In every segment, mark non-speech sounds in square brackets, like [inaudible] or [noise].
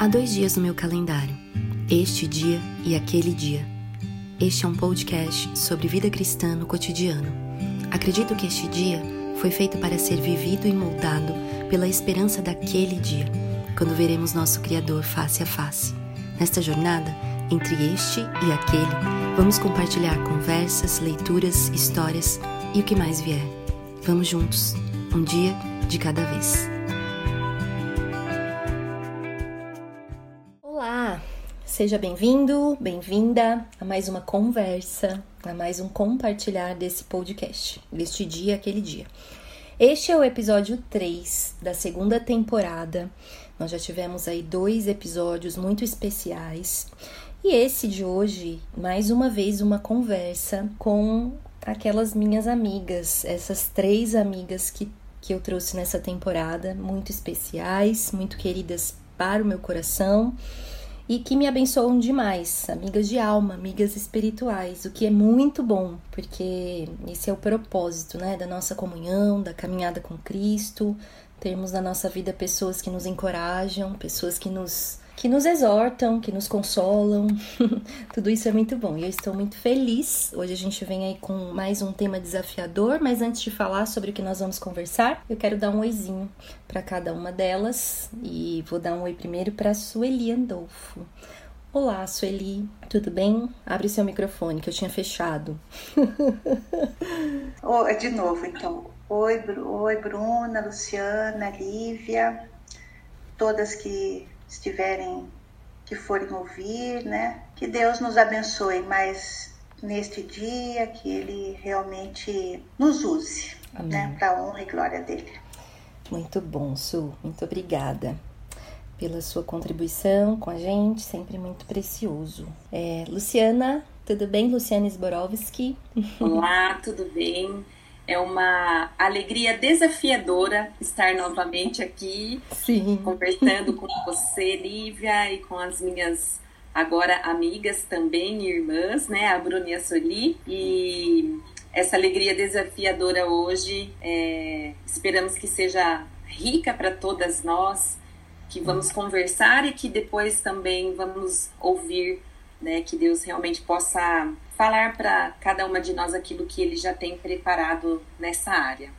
Há dois dias no meu calendário, este dia e aquele dia. Este é um podcast sobre vida cristã no cotidiano. Acredito que este dia foi feito para ser vivido e moldado pela esperança daquele dia, quando veremos nosso Criador face a face. Nesta jornada, entre este e aquele, vamos compartilhar conversas, leituras, histórias e o que mais vier. Vamos juntos, um dia de cada vez. Seja bem-vindo, bem-vinda a mais uma conversa, a mais um compartilhar desse podcast, deste dia, aquele dia. Este é o episódio 3 da segunda temporada. Nós já tivemos aí dois episódios muito especiais. E esse de hoje, mais uma vez, uma conversa com aquelas minhas amigas, essas três amigas que, que eu trouxe nessa temporada, muito especiais, muito queridas para o meu coração e que me abençoam demais, amigas de alma, amigas espirituais, o que é muito bom, porque esse é o propósito, né, da nossa comunhão, da caminhada com Cristo, termos na nossa vida pessoas que nos encorajam, pessoas que nos que nos exortam, que nos consolam. [laughs] Tudo isso é muito bom e eu estou muito feliz. Hoje a gente vem aí com mais um tema desafiador, mas antes de falar sobre o que nós vamos conversar, eu quero dar um oizinho para cada uma delas e vou dar um oi primeiro para Sueli Andolfo. Olá, Sueli, tudo bem? Abre seu microfone que eu tinha fechado. [laughs] oh, de novo, então. Oi, Oi, Bruna, Luciana, Lívia, todas que estiverem, que forem ouvir, né? Que Deus nos abençoe mais neste dia, que Ele realmente nos use, Amém. né? Para honra e glória dele. Muito bom, Su. Muito obrigada pela sua contribuição com a gente, sempre muito precioso. É, Luciana, tudo bem? Luciana Sborowski. Olá, tudo bem? É uma alegria desafiadora estar novamente aqui, Sim. conversando com você, Lívia, e com as minhas agora amigas também, irmãs, né, a Bruna e a Soli. E essa alegria desafiadora hoje, é, esperamos que seja rica para todas nós, que vamos conversar e que depois também vamos ouvir né, que Deus realmente possa falar para cada uma de nós aquilo que Ele já tem preparado nessa área.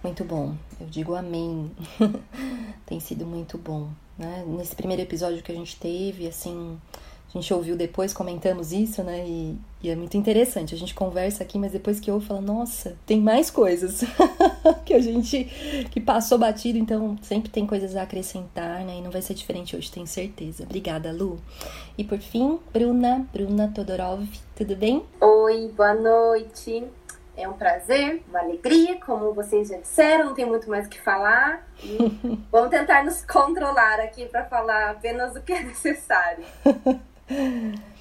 Muito bom, eu digo amém. [laughs] tem sido muito bom. Né? Nesse primeiro episódio que a gente teve, assim, a gente ouviu depois, comentamos isso, né? E, e, é muito interessante. A gente conversa aqui, mas depois que ouve, fala, nossa, tem mais coisas [laughs] que a gente que passou batido, então sempre tem coisas a acrescentar, né? E não vai ser diferente hoje, tenho certeza. Obrigada, Lu. E por fim, Bruna, Bruna Todorov, tudo bem? Oi, boa noite. É um prazer, uma alegria, como vocês já disseram, não tem muito mais o que falar. [laughs] Vamos tentar nos controlar aqui para falar apenas o que é necessário. [laughs] [laughs]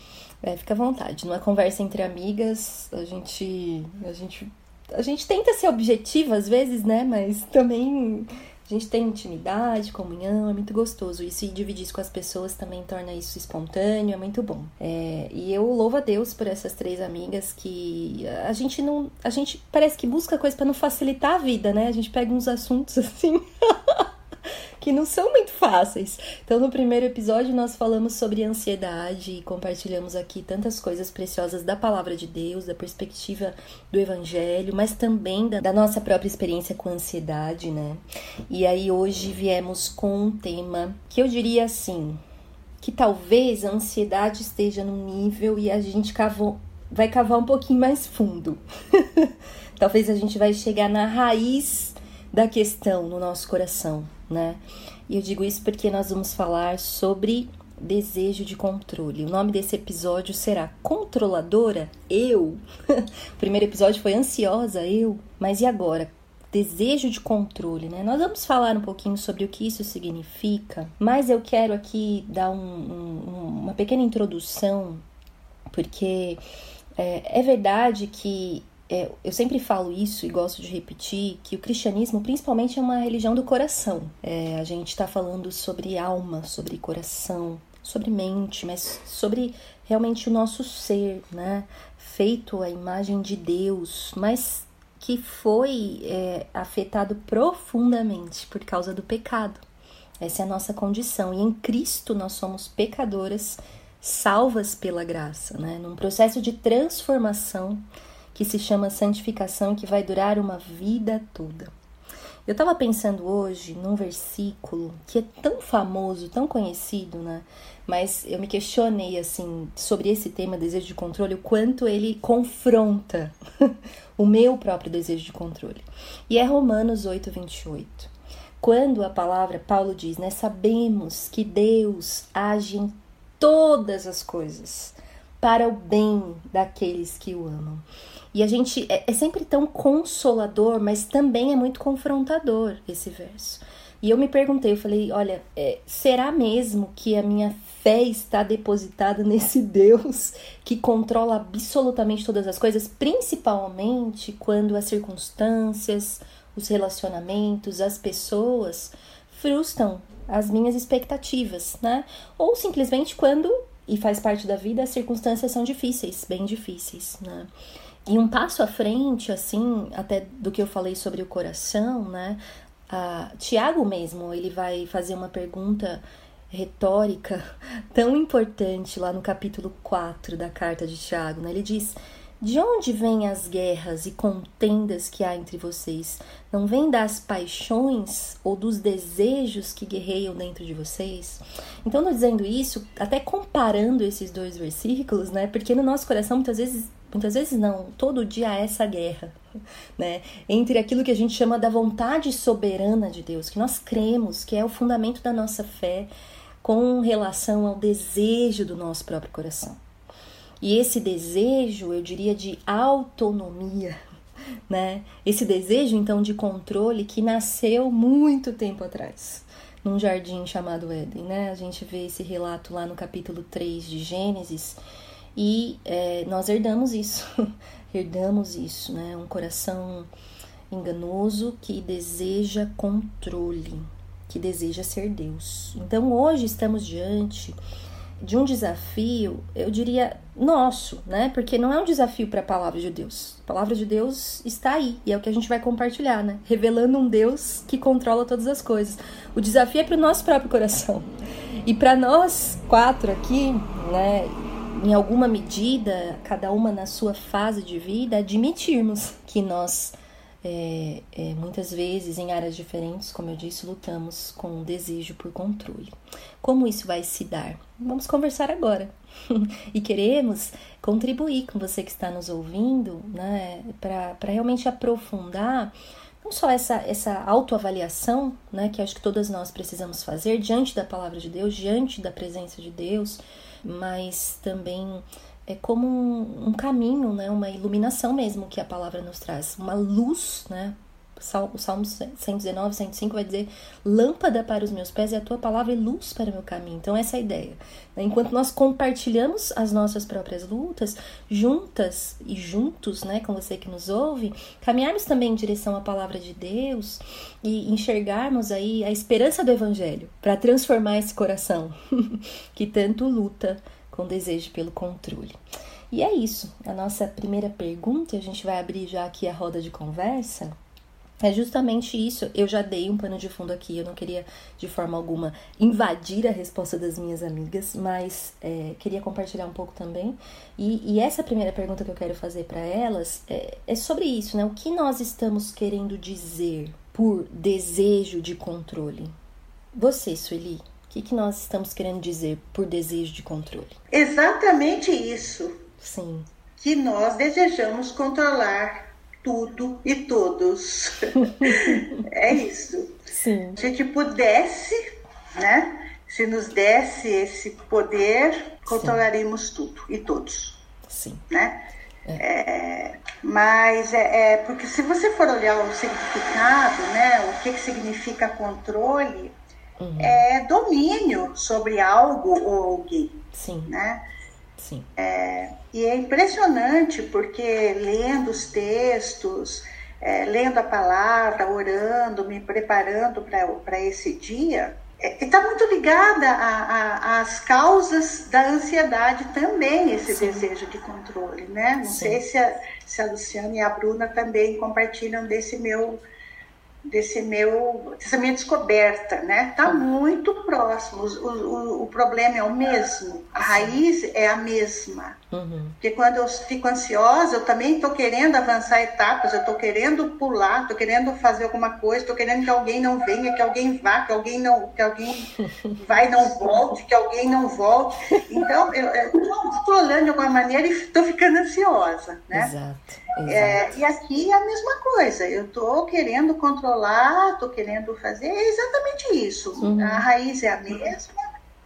É, fica à vontade. Numa conversa entre amigas, a gente, a gente, a gente tenta ser objetiva às vezes, né? Mas também a gente tem intimidade, comunhão, é muito gostoso. Isso e dividir isso com as pessoas também torna isso espontâneo, é muito bom. É, e eu louvo a Deus por essas três amigas que a gente não. A gente parece que busca coisa para não facilitar a vida, né? A gente pega uns assuntos [laughs] assim. Que não são muito fáceis. Então, no primeiro episódio, nós falamos sobre ansiedade e compartilhamos aqui tantas coisas preciosas da palavra de Deus, da perspectiva do evangelho, mas também da, da nossa própria experiência com ansiedade, né? E aí, hoje viemos com um tema que eu diria assim: que talvez a ansiedade esteja no nível e a gente cavou, vai cavar um pouquinho mais fundo. [laughs] talvez a gente vai chegar na raiz da questão no nosso coração né? E eu digo isso porque nós vamos falar sobre desejo de controle. O nome desse episódio será Controladora? Eu. [laughs] o primeiro episódio foi Ansiosa? Eu. Mas e agora? Desejo de controle, né? Nós vamos falar um pouquinho sobre o que isso significa, mas eu quero aqui dar um, um, uma pequena introdução, porque é, é verdade que é, eu sempre falo isso e gosto de repetir que o cristianismo, principalmente, é uma religião do coração. É, a gente está falando sobre alma, sobre coração, sobre mente, mas sobre realmente o nosso ser, né? Feito à imagem de Deus, mas que foi é, afetado profundamente por causa do pecado. Essa é a nossa condição. E em Cristo nós somos pecadoras salvas pela graça, né? Num processo de transformação que se chama santificação e que vai durar uma vida toda. Eu estava pensando hoje num versículo que é tão famoso, tão conhecido, né? Mas eu me questionei assim sobre esse tema desejo de controle, o quanto ele confronta [laughs] o meu próprio desejo de controle. E é Romanos 8:28. Quando a palavra Paulo diz, né, sabemos que Deus age em todas as coisas para o bem daqueles que o amam. E a gente é, é sempre tão consolador, mas também é muito confrontador esse verso. E eu me perguntei, eu falei, olha, é, será mesmo que a minha fé está depositada [laughs] nesse Deus que controla absolutamente todas as coisas, principalmente quando as circunstâncias, os relacionamentos, as pessoas frustram as minhas expectativas, né? Ou simplesmente quando, e faz parte da vida, as circunstâncias são difíceis, bem difíceis, né? E um passo à frente, assim, até do que eu falei sobre o coração, né? A Tiago mesmo, ele vai fazer uma pergunta retórica [laughs] tão importante lá no capítulo 4 da carta de Tiago, né? Ele diz: de onde vêm as guerras e contendas que há entre vocês? Não vêm das paixões ou dos desejos que guerreiam dentro de vocês? Então, dizendo isso, até comparando esses dois versículos, né? Porque no nosso coração muitas vezes, muitas vezes não, todo dia há essa guerra, [laughs] né? Entre aquilo que a gente chama da vontade soberana de Deus, que nós cremos, que é o fundamento da nossa fé, com relação ao desejo do nosso próprio coração. E esse desejo, eu diria, de autonomia, [laughs] né? Esse desejo, então, de controle que nasceu muito tempo atrás, num jardim chamado Éden, né? A gente vê esse relato lá no capítulo 3 de Gênesis e é, nós herdamos isso, [laughs] herdamos isso, né? Um coração enganoso que deseja controle, que deseja ser Deus. Então, hoje estamos diante de um desafio, eu diria nosso, né? Porque não é um desafio para a palavra de Deus. A palavra de Deus está aí e é o que a gente vai compartilhar, né? Revelando um Deus que controla todas as coisas. O desafio é para o nosso próprio coração. E para nós quatro aqui, né? Em alguma medida, cada uma na sua fase de vida, admitirmos que nós é, é, muitas vezes, em áreas diferentes, como eu disse, lutamos com o desejo por controle. Como isso vai se dar? Vamos conversar agora. [laughs] e queremos contribuir com você que está nos ouvindo, né, para realmente aprofundar não só essa, essa autoavaliação, né, que acho que todas nós precisamos fazer diante da palavra de Deus, diante da presença de Deus, mas também é como um, um, caminho, né, uma iluminação mesmo que a palavra nos traz, uma luz, né? O Salmo 119, 105 vai dizer: Lâmpada para os meus pés é a tua palavra e luz para o meu caminho. Então, essa é a ideia. Né? Enquanto nós compartilhamos as nossas próprias lutas, juntas e juntos, né, com você que nos ouve, caminharmos também em direção à palavra de Deus e enxergarmos aí a esperança do Evangelho para transformar esse coração [laughs] que tanto luta com desejo pelo controle. E é isso. A nossa primeira pergunta, a gente vai abrir já aqui a roda de conversa. É justamente isso. Eu já dei um pano de fundo aqui, eu não queria de forma alguma invadir a resposta das minhas amigas, mas é, queria compartilhar um pouco também. E, e, essa primeira pergunta que eu quero fazer para elas é, é sobre isso, né? O que nós estamos querendo dizer por desejo de controle? Você, Sueli, que, que nós estamos querendo dizer por desejo de controle? Exatamente isso. Sim. Que nós desejamos controlar tudo e todos. [laughs] é isso. Sim. Se a gente pudesse, né? Se nos desse esse poder, controlaríamos Sim. tudo e todos. Sim. Né? É. É, mas é, é, porque se você for olhar o significado, né, o que, que significa controle, uhum. é domínio sobre algo ou alguém. Sim. Né? Sim. É, e é impressionante porque lendo os textos, é, lendo a palavra, orando, me preparando para esse dia, está é, muito ligada às causas da ansiedade também, esse Sim. desejo de controle, né? Não Sim. sei se a, se a Luciana e a Bruna também compartilham desse meu desse meu, dessa minha descoberta, né? Tá muito próximo. O, o, o problema é o mesmo, a raiz é a mesma. Uhum. Porque quando eu fico ansiosa, eu também estou querendo avançar etapas, eu estou querendo pular, estou querendo fazer alguma coisa, estou querendo que alguém não venha, que alguém vá, que alguém não, que alguém [laughs] vai não volte, que alguém não volte. Então eu estou controlando de alguma maneira e estou ficando ansiosa, né? Exato. É, e aqui é a mesma coisa. Eu estou querendo controlar, estou querendo fazer é exatamente isso. Uhum. A raiz é a mesma.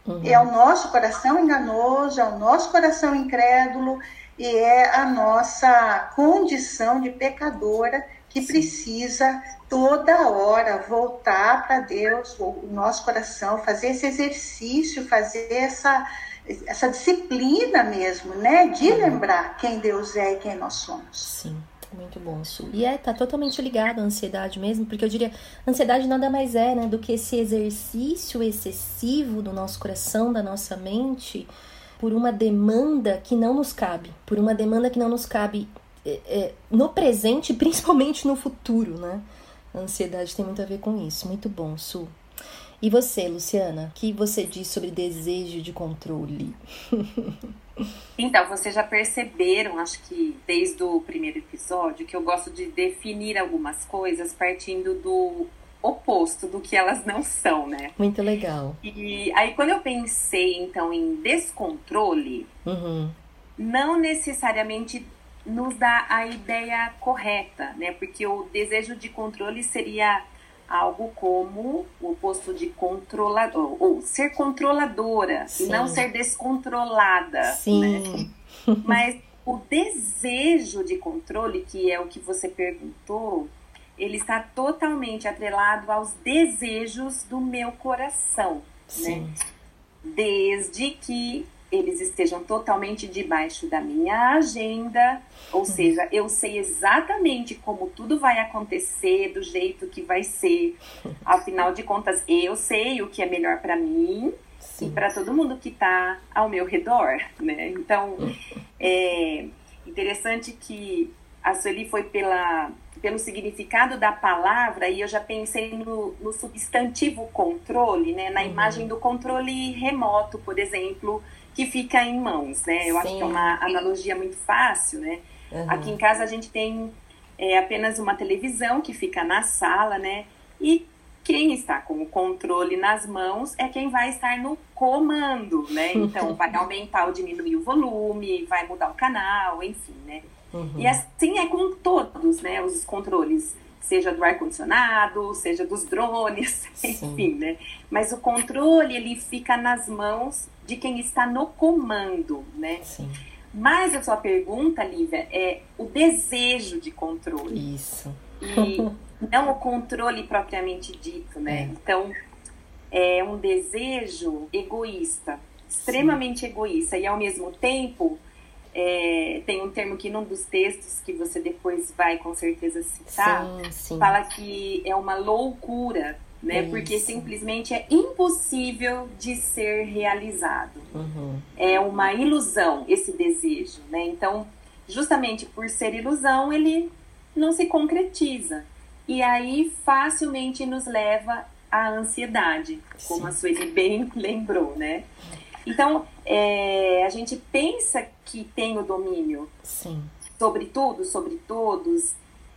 Uhum. É o nosso coração enganoso, é o nosso coração incrédulo e é a nossa condição de pecadora que Sim. precisa toda hora voltar para Deus, o nosso coração, fazer esse exercício, fazer essa essa disciplina mesmo, né? De uhum. lembrar quem Deus é e quem nós somos. Sim. Muito bom, Su. E é, tá totalmente ligado à ansiedade mesmo, porque eu diria, ansiedade nada mais é, né, do que esse exercício excessivo do nosso coração, da nossa mente, por uma demanda que não nos cabe, por uma demanda que não nos cabe é, é, no presente [laughs] principalmente no futuro, né? A ansiedade tem muito a ver com isso. Muito bom, Su. E você, Luciana, o que você diz sobre desejo de controle? [laughs] Então, vocês já perceberam, acho que desde o primeiro episódio, que eu gosto de definir algumas coisas partindo do oposto do que elas não são, né? Muito legal. E aí, quando eu pensei, então, em descontrole, uhum. não necessariamente nos dá a ideia correta, né? Porque o desejo de controle seria algo como o oposto de controlador, ou ser controladora Sim. e não ser descontrolada. Sim. Né? [laughs] Mas o desejo de controle, que é o que você perguntou, ele está totalmente atrelado aos desejos do meu coração, né? Sim. né? Desde que eles estejam totalmente debaixo da minha agenda, ou uhum. seja, eu sei exatamente como tudo vai acontecer, do jeito que vai ser. [laughs] Afinal de contas, eu sei o que é melhor para mim Sim. e para todo mundo que está ao meu redor, né? Então, [laughs] é interessante que a Sueli foi pela pelo significado da palavra e eu já pensei no, no substantivo controle, né? Na uhum. imagem do controle remoto, por exemplo, que fica em mãos, né? Eu Sim. acho que é uma analogia muito fácil, né? Uhum. Aqui em casa a gente tem é, apenas uma televisão que fica na sala, né? E quem está com o controle nas mãos é quem vai estar no comando, né? [laughs] Então vai aumentar ou diminuir o volume, vai mudar o canal, enfim, né? Uhum. E assim é com todos, né? Os controles seja do ar-condicionado, seja dos drones, [laughs] Sim. enfim, né? Mas o controle, ele fica nas mãos de quem está no comando, né? Sim. Mas a sua pergunta, Lívia, é o desejo de controle. Isso. E não o controle propriamente dito, né? É. Então, é um desejo egoísta, extremamente Sim. egoísta, e ao mesmo tempo é, tem um termo que num dos textos que você depois vai com certeza citar, sim, sim. fala que é uma loucura, né? Isso. Porque simplesmente é impossível de ser realizado. Uhum. É uma ilusão esse desejo, né? Então, justamente por ser ilusão, ele não se concretiza. E aí facilmente nos leva à ansiedade, como sim. a Sueli bem [laughs] lembrou, né? Então, é, a gente pensa que tem o domínio Sim. sobre tudo, sobre todos.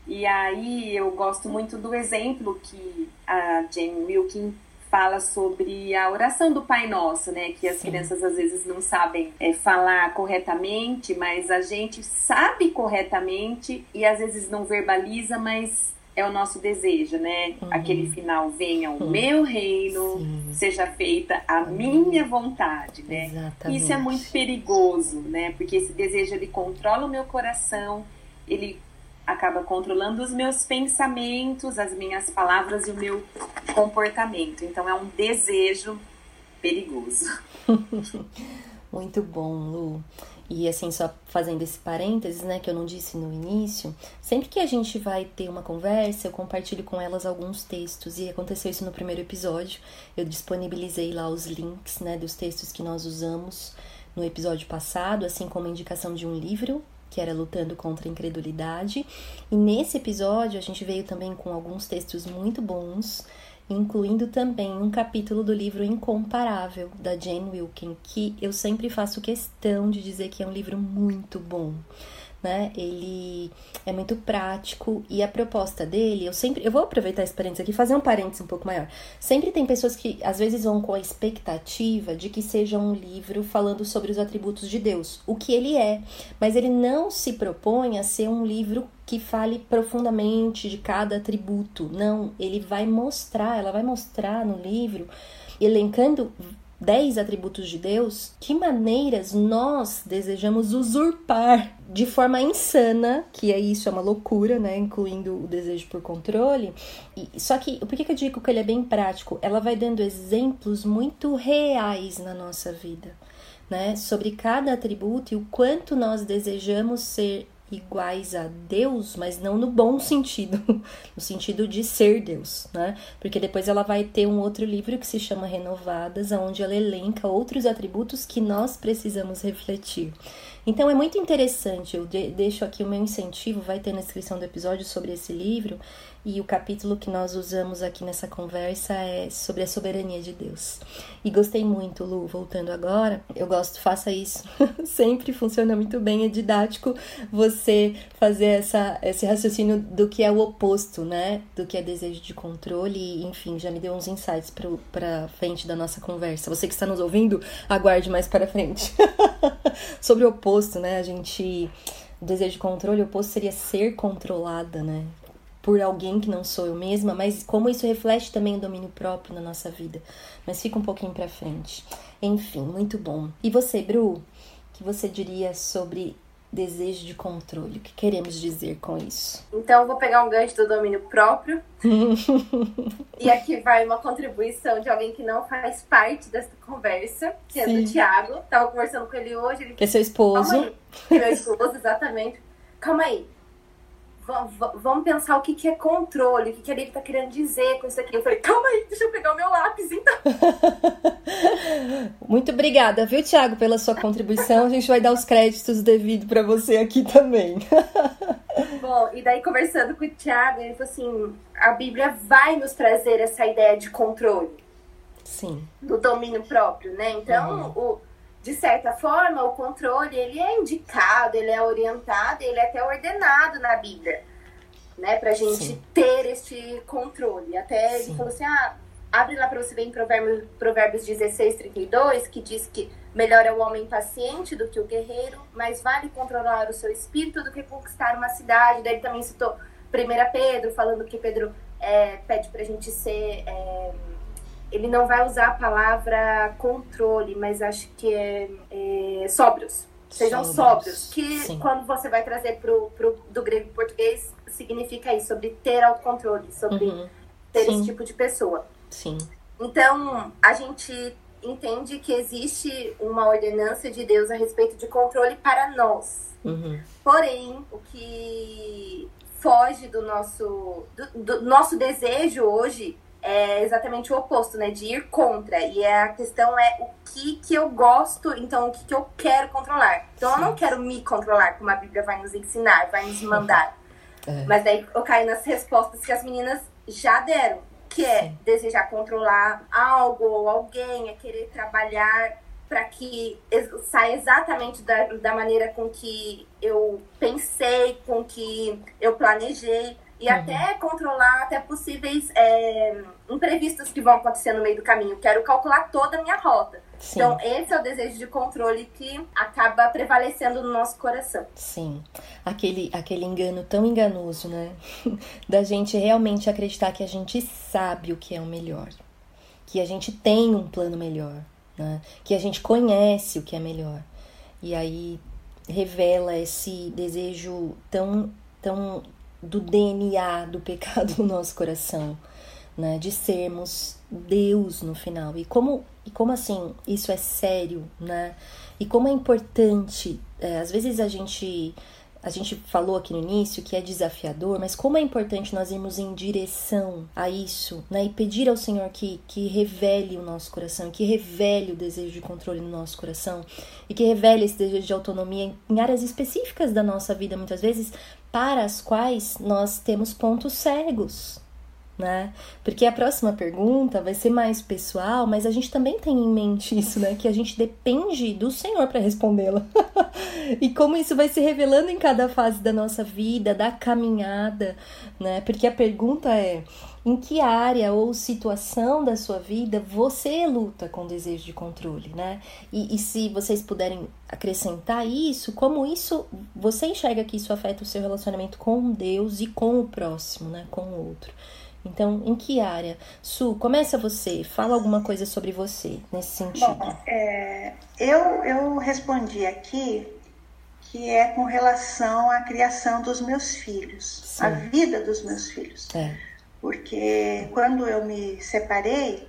E aí eu gosto muito do exemplo que a Jane Wilkin fala sobre a oração do Pai Nosso, né? Que as Sim. crianças às vezes não sabem é, falar corretamente, mas a gente sabe corretamente e às vezes não verbaliza, mas é o nosso desejo, né? Uhum. Aquele final, venha o uhum. meu reino, Sim. seja feita a uhum. minha vontade, né? Exatamente. Isso é muito perigoso, né? Porque esse desejo, ele controla o meu coração, ele acaba controlando os meus pensamentos, as minhas palavras e o meu comportamento. Então, é um desejo perigoso. [laughs] muito bom, Lu. E assim, só fazendo esse parênteses, né, que eu não disse no início, sempre que a gente vai ter uma conversa, eu compartilho com elas alguns textos, e aconteceu isso no primeiro episódio. Eu disponibilizei lá os links, né, dos textos que nós usamos no episódio passado, assim como indicação de um livro que era Lutando contra a Incredulidade. E nesse episódio a gente veio também com alguns textos muito bons, incluindo também um capítulo do livro Incomparável, da Jane Wilkin, que eu sempre faço questão de dizer que é um livro muito bom né? Ele é muito prático e a proposta dele, eu sempre, eu vou aproveitar esse parênteses aqui, fazer um parênteses um pouco maior. Sempre tem pessoas que às vezes vão com a expectativa de que seja um livro falando sobre os atributos de Deus, o que ele é, mas ele não se propõe a ser um livro que fale profundamente de cada atributo. Não, ele vai mostrar, ela vai mostrar no livro elencando dez atributos de Deus, que maneiras nós desejamos usurpar de forma insana, que é isso, é uma loucura, né? Incluindo o desejo por controle. E, só que, por que, que eu digo que ele é bem prático? Ela vai dando exemplos muito reais na nossa vida, né? Sobre cada atributo e o quanto nós desejamos ser iguais a Deus, mas não no bom sentido, [laughs] no sentido de ser Deus, né? Porque depois ela vai ter um outro livro que se chama Renovadas, onde ela elenca outros atributos que nós precisamos refletir. Então é muito interessante, eu deixo aqui o meu incentivo, vai ter na descrição do episódio sobre esse livro, e o capítulo que nós usamos aqui nessa conversa é sobre a soberania de Deus. E gostei muito, Lu, voltando agora. Eu gosto, faça isso. [laughs] Sempre funciona muito bem, é didático você fazer essa, esse raciocínio do que é o oposto, né? Do que é desejo de controle. E, enfim, já me deu uns insights para frente da nossa conversa. Você que está nos ouvindo, aguarde mais para frente. [laughs] sobre o oposto, né? A gente. Desejo de controle, o oposto seria ser controlada, né? Por alguém que não sou eu mesma, mas como isso reflete também o domínio próprio na nossa vida. Mas fica um pouquinho para frente. Enfim, muito bom. E você, Bru, o que você diria sobre desejo de controle? O que queremos dizer com isso? Então, vou pegar um gancho do domínio próprio. [laughs] e aqui vai uma contribuição de alguém que não faz parte dessa conversa, que Sim. é do Thiago. Tava conversando com ele hoje. Ele... Que é seu esposo. Que é meu esposo, exatamente. Calma aí vamos pensar o que, que é controle, o que, que ele tá querendo dizer com isso aqui. Eu falei, calma aí, deixa eu pegar o meu lápis, então. [laughs] Muito obrigada, viu, Thiago, pela sua contribuição. A gente vai dar os créditos devido para você aqui também. [laughs] Bom, e daí conversando com o Thiago, ele falou assim: a Bíblia vai nos trazer essa ideia de controle. Sim. Do domínio próprio, né? Então, uhum. o de certa forma, o controle ele é indicado, ele é orientado, ele é até ordenado na Bíblia, né? Pra gente Sim. ter este controle. Até Sim. ele falou assim, ah, abre lá para você ver em Provérbios, Provérbios 16, 32, que diz que melhor é o homem paciente do que o guerreiro, mas vale controlar o seu espírito do que conquistar uma cidade. Daí ele também citou 1 Pedro, falando que Pedro é, pede pra gente ser... É, ele não vai usar a palavra controle, mas acho que é, é sóbrios. Sejam sóbrios. sóbrios que Sim. quando você vai trazer pro, pro, do grego e português, significa isso, sobre ter autocontrole, sobre uhum. ter Sim. esse tipo de pessoa. Sim. Então, a gente entende que existe uma ordenança de Deus a respeito de controle para nós. Uhum. Porém, o que foge do nosso, do, do nosso desejo hoje é exatamente o oposto, né? De ir contra. E é, a questão é o que que eu gosto, então o que que eu quero controlar. Então Sim. eu não quero me controlar, como a Bíblia vai nos ensinar, vai nos mandar. É. Mas daí eu caio nas respostas que as meninas já deram. Que é Sim. desejar controlar algo ou alguém, é querer trabalhar para que saia exatamente da, da maneira com que eu pensei, com que eu planejei e uhum. até controlar até possíveis é, imprevistos que vão acontecer no meio do caminho. Quero calcular toda a minha rota. Sim. Então, esse é o desejo de controle que acaba prevalecendo no nosso coração. Sim. Aquele, aquele engano tão enganoso, né? [laughs] da gente realmente acreditar que a gente sabe o que é o melhor. Que a gente tem um plano melhor. Né? Que a gente conhece o que é melhor. E aí revela esse desejo tão, tão do DNA do pecado no nosso coração, né? De sermos Deus no final. E como, e como assim isso é sério, né? E como é importante, é, às vezes a gente a gente falou aqui no início que é desafiador, mas como é importante nós irmos em direção a isso, né? E pedir ao Senhor que, que revele o nosso coração, que revele o desejo de controle no nosso coração e que revele esse desejo de autonomia em áreas específicas da nossa vida, muitas vezes, para as quais nós temos pontos cegos, né? Porque a próxima pergunta vai ser mais pessoal, mas a gente também tem em mente isso, né? Que a gente depende do Senhor para respondê-la. [laughs] e como isso vai se revelando em cada fase da nossa vida, da caminhada, né? Porque a pergunta é: em que área ou situação da sua vida você luta com desejo de controle, né? E, e, se vocês puderem acrescentar isso, como isso você enxerga que isso afeta o seu relacionamento com Deus e com o próximo, né? Com o outro. Então, em que área? Su, começa você, fala alguma coisa sobre você nesse sentido. Bom, é, eu, eu respondi aqui que é com relação à criação dos meus filhos, Sim. a vida dos meus filhos. É. Porque quando eu me separei,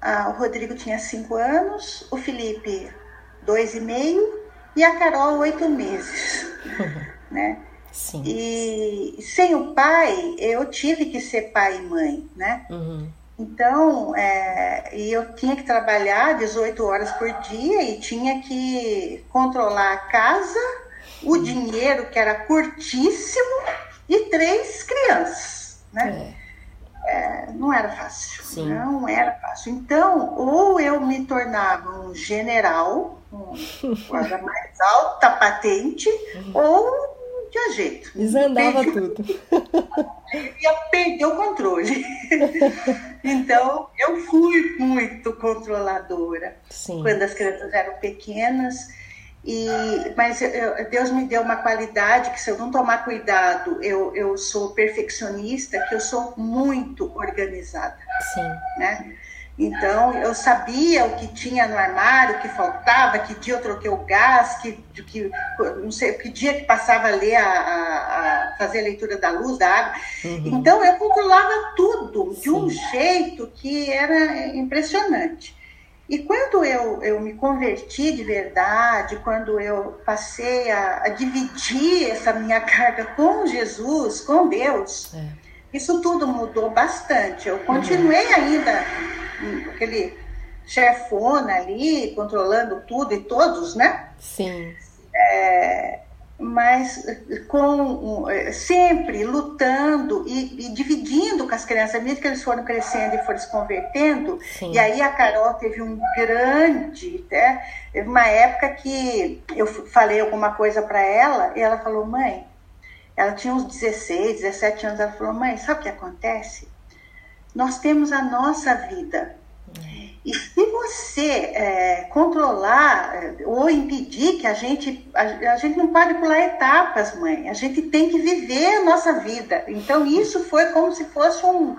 a, o Rodrigo tinha cinco anos, o Felipe dois e meio e a Carol oito meses, [laughs] né? Sim. E sem o pai, eu tive que ser pai e mãe, né? Uhum. Então, é, eu tinha que trabalhar 18 horas por dia e tinha que controlar a casa, o uhum. dinheiro, que era curtíssimo, e três crianças, né? É. É, não era fácil, Sim. não era fácil. Então, ou eu me tornava um general, [laughs] com a mais alta patente, uhum. ou tinha jeito. Desandava tudo. [laughs] ia perder o controle. [laughs] então, eu fui muito controladora Sim. quando as crianças eram pequenas. E, mas eu, Deus me deu uma qualidade que se eu não tomar cuidado, eu, eu sou perfeccionista, que eu sou muito organizada. Sim. Né? Então, eu sabia o que tinha no armário, o que faltava, que dia eu troquei o gás, que, que, não sei, que dia que passava a ler, a, a, a fazer a leitura da luz, da água. Uhum. Então, eu controlava tudo de um jeito que era impressionante. E quando eu, eu me converti de verdade, quando eu passei a, a dividir essa minha [laughs] carga com Jesus, com Deus, é. isso tudo mudou bastante. Eu continuei uhum. ainda aquele chefona ali, controlando tudo e todos, né? Sim. É, mas com sempre lutando e, e, dividindo com as crianças, mesmo que eles foram crescendo e foram se convertendo. Sim. E aí a Carol teve um grande, né? Uma época que eu falei alguma coisa para ela e ela falou, mãe, ela tinha uns 16, 17 anos, ela falou, mãe, sabe o que acontece? Nós temos a nossa vida. E se você é, controlar é, ou impedir que a gente. A, a, gente não pode pular etapas, mãe. A gente tem que viver a nossa vida. Então, isso foi como se fosse um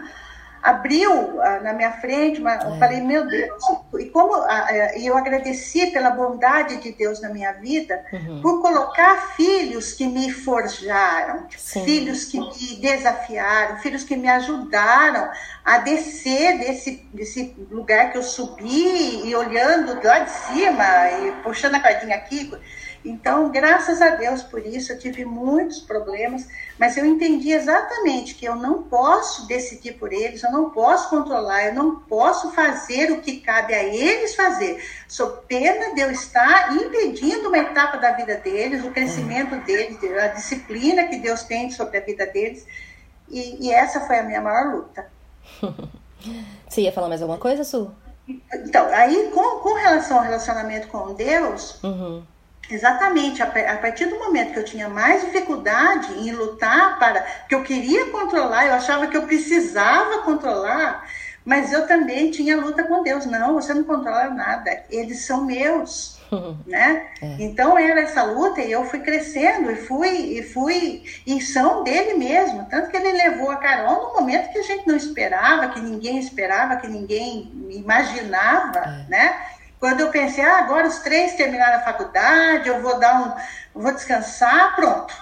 abriu uh, na minha frente, mas é. eu falei, meu Deus, e como uh, eu agradeci pela bondade de Deus na minha vida, uhum. por colocar filhos que me forjaram, Sim. filhos que me desafiaram, filhos que me ajudaram a descer desse, desse lugar que eu subi e olhando lá de cima e puxando a cordinha aqui. Então, graças a Deus por isso, eu tive muitos problemas, mas eu entendi exatamente que eu não posso decidir por eles, eu não posso controlar, eu não posso fazer o que cabe a eles fazer. Sou pena de eu estar impedindo uma etapa da vida deles, o crescimento deles, a disciplina que Deus tem sobre a vida deles. E, e essa foi a minha maior luta. [laughs] Você ia falar mais alguma coisa, Su? Então, aí com, com relação ao relacionamento com Deus, uhum Exatamente, a partir do momento que eu tinha mais dificuldade em lutar para que eu queria controlar, eu achava que eu precisava controlar, mas eu também tinha luta com Deus. Não, você não controla nada, eles são meus, [laughs] né? É. Então era essa luta e eu fui crescendo e fui e fui e são dele mesmo, tanto que ele levou a Carol no momento que a gente não esperava, que ninguém esperava, que ninguém imaginava, é. né? Quando eu pensei, ah, agora os três terminaram a faculdade, eu vou dar um, vou descansar, pronto.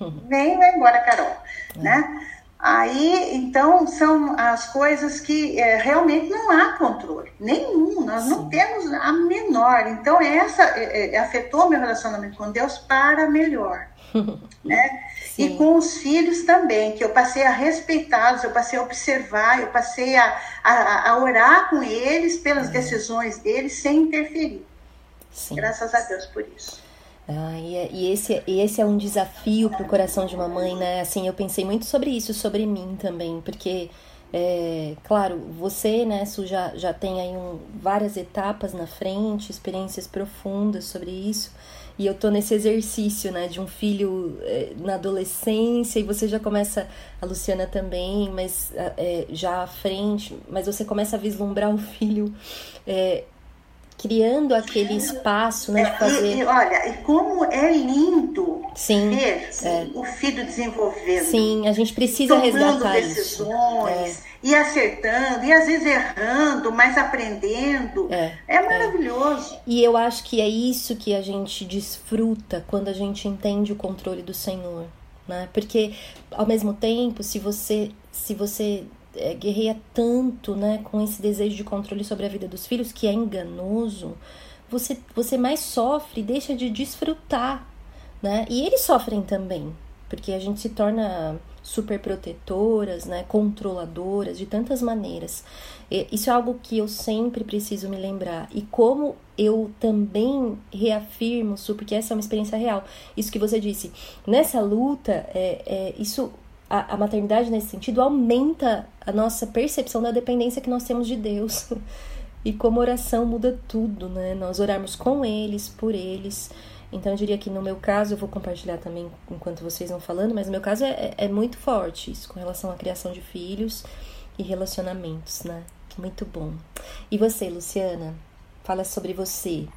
[laughs] Vem, vai embora, Carol, né? Aí, então, são as coisas que é, realmente não há controle, nenhum, nós Sim. não temos a menor. Então, essa é, é, afetou meu relacionamento com Deus para melhor, [laughs] né? Sim. E com os filhos também, que eu passei a respeitá-los, eu passei a observar, eu passei a, a, a orar com eles pelas é. decisões deles sem interferir. Sim. Graças a Deus por isso. Ah, e, é, e, esse, e esse é um desafio para o coração de uma mãe, né? Assim, eu pensei muito sobre isso, sobre mim também, porque, é, claro, você, né, Su, já, já tem aí um, várias etapas na frente, experiências profundas sobre isso, e eu tô nesse exercício, né, de um filho é, na adolescência, e você já começa, a Luciana também, mas é, já à frente, mas você começa a vislumbrar o filho é, criando aquele espaço, né, de fazer... E, e, olha, e como é lindo Sim, ver é. o filho desenvolvendo. Sim, a gente precisa resgatar decisões, isso. É. E acertando, e às vezes errando, mas aprendendo. É, é, é maravilhoso. E eu acho que é isso que a gente desfruta quando a gente entende o controle do Senhor. Né? Porque, ao mesmo tempo, se você, se você é, guerreia tanto, né, com esse desejo de controle sobre a vida dos filhos, que é enganoso, você, você mais sofre e deixa de desfrutar, né? E eles sofrem também, porque a gente se torna super protetoras, né, controladoras de tantas maneiras. Isso é algo que eu sempre preciso me lembrar. E como eu também reafirmo, Su, porque essa é uma experiência real. Isso que você disse, nessa luta, é, é, isso a, a maternidade nesse sentido aumenta a nossa percepção da dependência que nós temos de Deus. [laughs] E como oração muda tudo, né? Nós orarmos com eles, por eles. Então eu diria que no meu caso, eu vou compartilhar também enquanto vocês vão falando, mas no meu caso é, é muito forte isso com relação à criação de filhos e relacionamentos, né? Muito bom. E você, Luciana? Fala sobre você.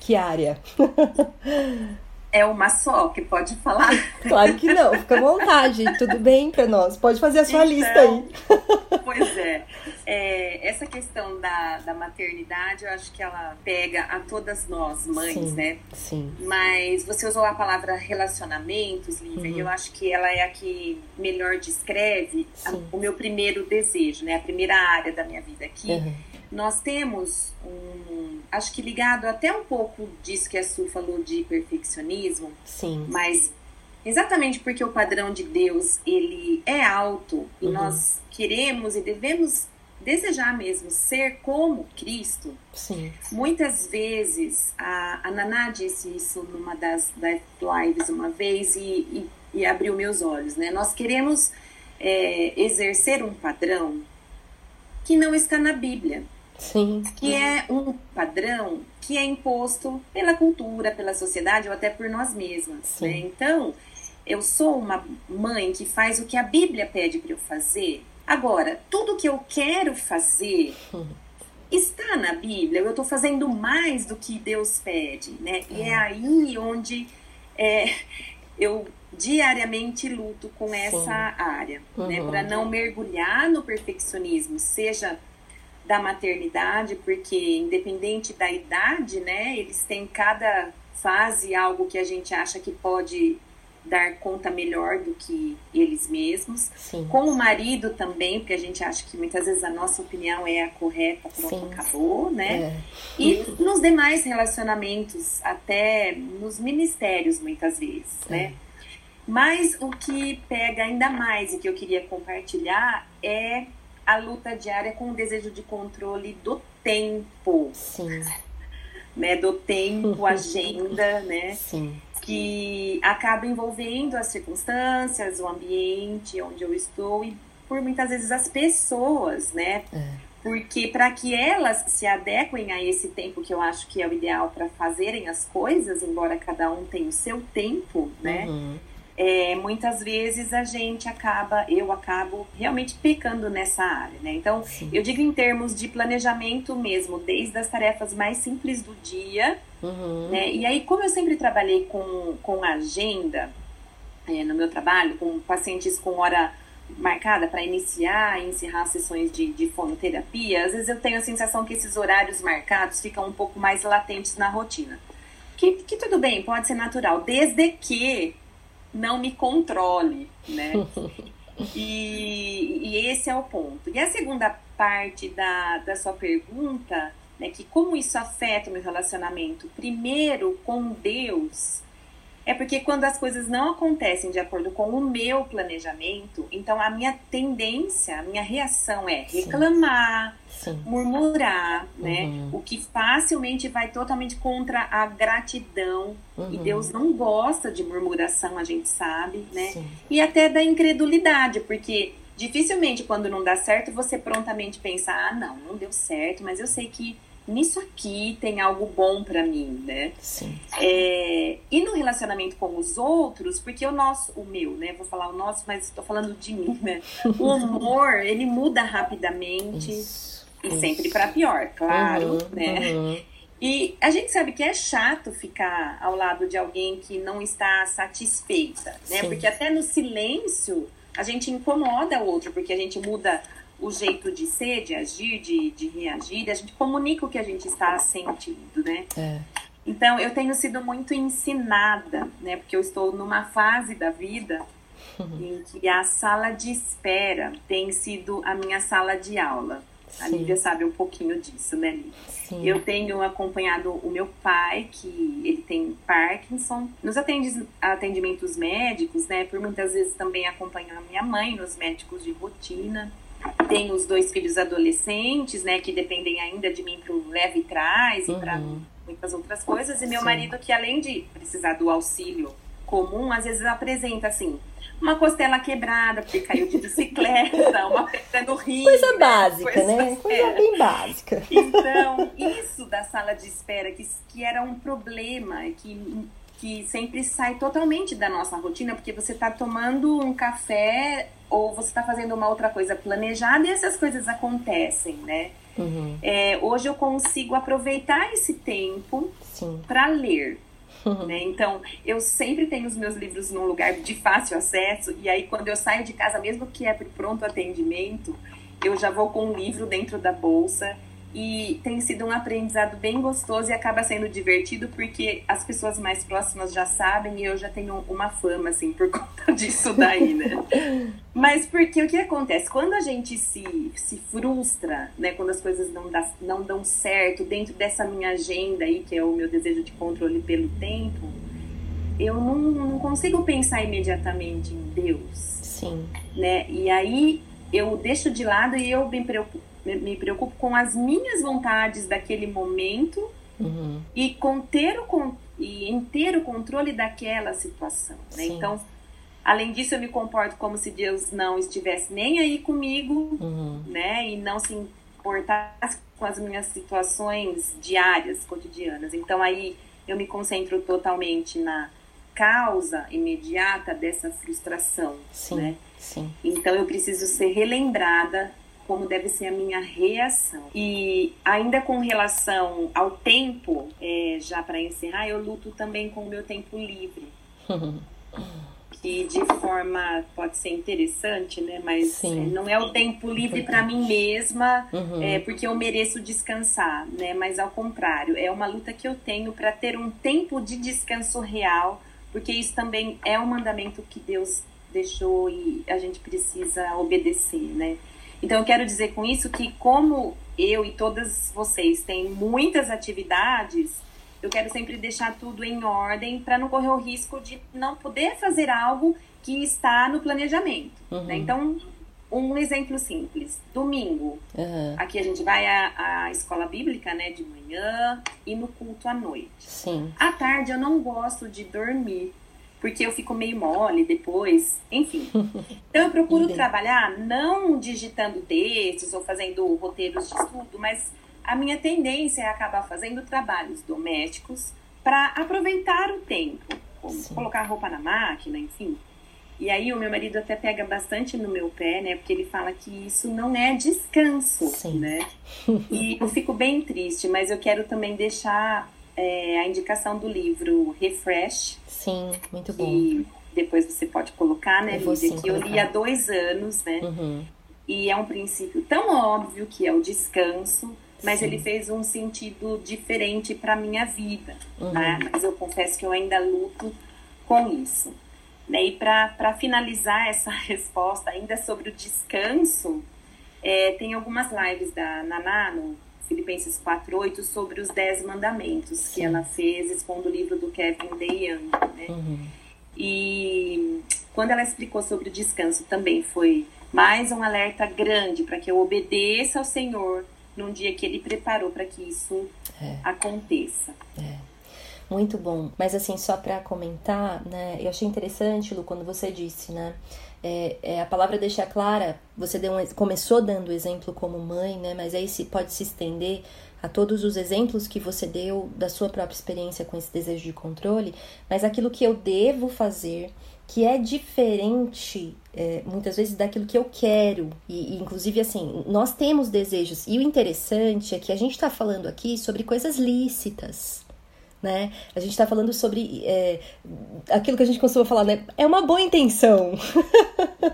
Que área? [laughs] é uma só que pode falar? [laughs] Claro que não, fica à vontade, tudo bem para nós. Pode fazer a sua então, lista aí. [laughs] Pois é. é. Essa questão da, da maternidade, eu acho que ela pega a todas nós, mães, sim, né? Sim. Mas você usou a palavra relacionamentos, Lívia, uhum. e eu acho que ela é a que melhor descreve a, o meu primeiro desejo, né? A primeira área da minha vida aqui. Uhum nós temos um. Acho que ligado até um pouco disso que a Su falou de perfeccionismo. Sim. Mas exatamente porque o padrão de Deus ele é alto e uhum. nós queremos e devemos desejar mesmo ser como Cristo. Sim. Muitas vezes a, a Naná disse isso numa das, das lives uma vez e, e, e abriu meus olhos, né? Nós queremos é, exercer um padrão que não está na Bíblia. Sim. Que é um padrão que é imposto pela cultura, pela sociedade ou até por nós mesmas. Né? Então, eu sou uma mãe que faz o que a Bíblia pede para eu fazer. Agora, tudo que eu quero fazer [laughs] está na Bíblia. Eu estou fazendo mais do que Deus pede, né? E é, é aí onde é, [laughs] eu diariamente luto com Sim. essa área, né? uhum. né? Para não mergulhar no perfeccionismo, seja da maternidade, porque independente da idade, né, eles têm cada fase algo que a gente acha que pode dar conta melhor do que eles mesmos. Sim. Com o marido também, porque a gente acha que muitas vezes a nossa opinião é a correta, pronto, Sim. acabou, né? É. E nos demais relacionamentos, até nos ministérios, muitas vezes, é. né? Mas o que pega ainda mais e que eu queria compartilhar é a luta diária com o desejo de controle do tempo. Sim. Né, do tempo, [laughs] agenda, né? Sim. Que acaba envolvendo as circunstâncias, o ambiente onde eu estou e por muitas vezes as pessoas, né? É. Porque para que elas se adequem a esse tempo que eu acho que é o ideal para fazerem as coisas, embora cada um tenha o seu tempo, né? Uhum é, muitas vezes a gente acaba, eu acabo realmente pecando nessa área, né? Então, Sim. eu digo em termos de planejamento mesmo, desde as tarefas mais simples do dia, uhum. né? E aí, como eu sempre trabalhei com, com agenda é, no meu trabalho, com pacientes com hora marcada para iniciar e encerrar sessões de, de fonoterapia, às vezes eu tenho a sensação que esses horários marcados ficam um pouco mais latentes na rotina. Que, que tudo bem, pode ser natural, desde que não me controle, né? [laughs] E, e, esse é o ponto. E a segunda parte da, da sua pergunta, né, que como isso afeta o meu relacionamento? Primeiro, com Deus, é porque quando as coisas não acontecem de acordo com o meu planejamento, então a minha tendência, a minha reação é reclamar, Sim. Sim. murmurar, né? uhum. né? O que facilmente vai totalmente contra a gratidão. Uhum. E Deus não gosta de murmuração, a gente sabe, né? Sim. E até da incredulidade, porque dificilmente quando não dá certo você prontamente pensa: "Ah, não, não deu certo, mas eu sei que nisso aqui tem algo bom para mim, né? Sim. É, e no relacionamento com os outros, porque o nosso, o meu, né? Vou falar o nosso, mas estou falando de mim, né? O humor, [laughs] ele muda rapidamente isso, e isso. sempre para pior, claro, uhum, né? Uhum. E a gente sabe que é chato ficar ao lado de alguém que não está satisfeita, né? Sim. Porque até no silêncio a gente incomoda o outro, porque a gente muda o jeito de ser, de agir, de, de reagir, a gente comunica o que a gente está sentindo, né? É. Então, eu tenho sido muito ensinada, né? Porque eu estou numa fase da vida em que a sala de espera tem sido a minha sala de aula. Sim. A Lívia sabe um pouquinho disso, né, Lívia? Sim. Eu tenho acompanhado o meu pai, que ele tem Parkinson, nos atendimentos médicos, né? Por muitas vezes também acompanho a minha mãe nos médicos de rotina. Tenho os dois filhos adolescentes, né, que dependem ainda de mim para o leve e trás uhum. e para muitas outras coisas. E meu Sim. marido, que além de precisar do auxílio comum, às vezes apresenta assim, uma costela quebrada porque caiu de bicicleta, [laughs] uma pedra no rio. Coisa básica, coisa, né? Coisa é. bem básica. Então, [laughs] isso da sala de espera, que, que era um problema, que que sempre sai totalmente da nossa rotina, porque você está tomando um café ou você está fazendo uma outra coisa planejada e essas coisas acontecem, né? Uhum. É, hoje eu consigo aproveitar esse tempo para ler. Uhum. [laughs] Né? Então, eu sempre tenho os meus livros num lugar de fácil acesso, e aí quando eu saio de casa, mesmo que é para pronto atendimento, eu já vou com um livro dentro da bolsa e tem sido um aprendizado bem gostoso e acaba sendo divertido porque as pessoas mais próximas já sabem e eu já tenho uma fama, assim, por [laughs] conta disso daí, né? Mas porque o que acontece? Quando a gente se, se frustra, né? Quando as coisas não, dá, não dão certo dentro dessa minha agenda aí, que é o meu desejo de controle pelo tempo, eu não, não consigo pensar imediatamente em Deus. Sim. Né? E aí eu deixo de lado e eu me preocupo me preocupo com as minhas vontades daquele momento uhum. e com ter o, e em ter o controle daquela situação. Né? Então, além disso, eu me comporto como se Deus não estivesse nem aí comigo, uhum. né? E não se importasse com as minhas situações diárias, cotidianas. Então, aí eu me concentro totalmente na causa imediata dessa frustração, sim, né? Sim. Então eu preciso ser relembrada como deve ser a minha reação. E ainda com relação ao tempo, é, já para encerrar, eu luto também com o meu tempo livre. [laughs] que de forma pode ser interessante, né? Mas é, não é o tempo livre para mim mesma, uhum. é, porque eu mereço descansar, né? Mas ao contrário, é uma luta que eu tenho para ter um tempo de descanso real, porque isso também é um mandamento que Deus deixou e a gente precisa obedecer, né? Então, eu quero dizer com isso que, como eu e todas vocês têm muitas atividades, eu quero sempre deixar tudo em ordem para não correr o risco de não poder fazer algo que está no planejamento. Uhum. Né? Então, um exemplo simples: domingo, uhum. aqui a gente vai à, à, escola bíblica, né, de manhã e no culto à noite. Sim. À tarde eu não gosto de dormir porque eu fico meio mole depois, enfim. Então eu procuro trabalhar não digitando textos ou fazendo roteiros de estudo, mas a minha tendência é acabar fazendo trabalhos domésticos para aproveitar o tempo, colocar roupa na máquina, enfim. E aí o meu marido até pega bastante no meu pé, né? Porque ele fala que isso não é descanso, Sim. né? [laughs] E eu fico bem triste, mas eu quero também deixar é, a indicação do livro Refresh. Sim, muito bom. E depois você pode colocar, né, Lívia, que eu li há dois anos, né? Uhum. E é um princípio tão óbvio que é o descanso, mas Sim. ele fez um sentido diferente para minha vida, uhum. né? Mas eu confesso que eu ainda luto com isso. Né? E para finalizar essa [laughs] resposta ainda sobre o descanso, é, tem algumas lives da Naná no Filipenses 4.8 sobre os Dez Mandamentos Sim. que ela fez expondo o livro do Kevin DeYoung. Né? Uhum. E quando ela explicou sobre o descanso também foi mais um alerta grande para que eu obedeça ao Senhor num dia que Ele preparou para que isso é. aconteça. É. Muito bom. Mas assim, só para comentar, né? Eu achei interessante, Lu, quando você disse, né? É, é, a palavra deixa clara, você um, começou dando exemplo como mãe, né? Mas aí se pode se estender a todos os exemplos que você deu da sua própria experiência com esse desejo de controle, mas aquilo que eu devo fazer, que é diferente é, muitas vezes daquilo que eu quero. E, e, inclusive, assim, nós temos desejos. E o interessante é que a gente está falando aqui sobre coisas lícitas. Né? A gente está falando sobre é, aquilo que a gente costuma falar, né? É uma boa intenção.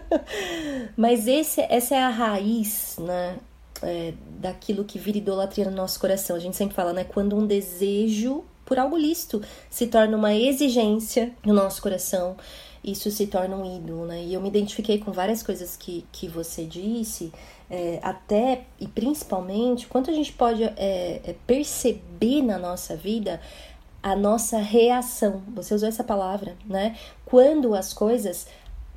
[laughs] Mas esse, essa é a raiz, né? É, daquilo que vira idolatria no nosso coração. A gente sempre fala, né? Quando um desejo por algo lícito se torna uma exigência no nosso coração, isso se torna um ídolo, né? E eu me identifiquei com várias coisas que, que você disse, é, até e principalmente quanto a gente pode é, é, perceber na nossa vida a nossa reação. Você usou essa palavra, né? Quando as coisas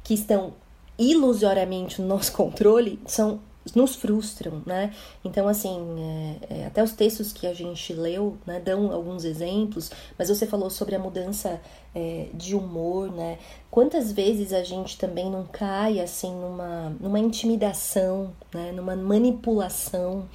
que estão ilusoriamente no nosso controle são nos frustram, né? Então, assim, é, é, até os textos que a gente leu, né, dão alguns exemplos, mas você falou sobre a mudança é, de humor, né? Quantas vezes a gente também não cai, assim, numa, numa intimidação, né, numa manipulação,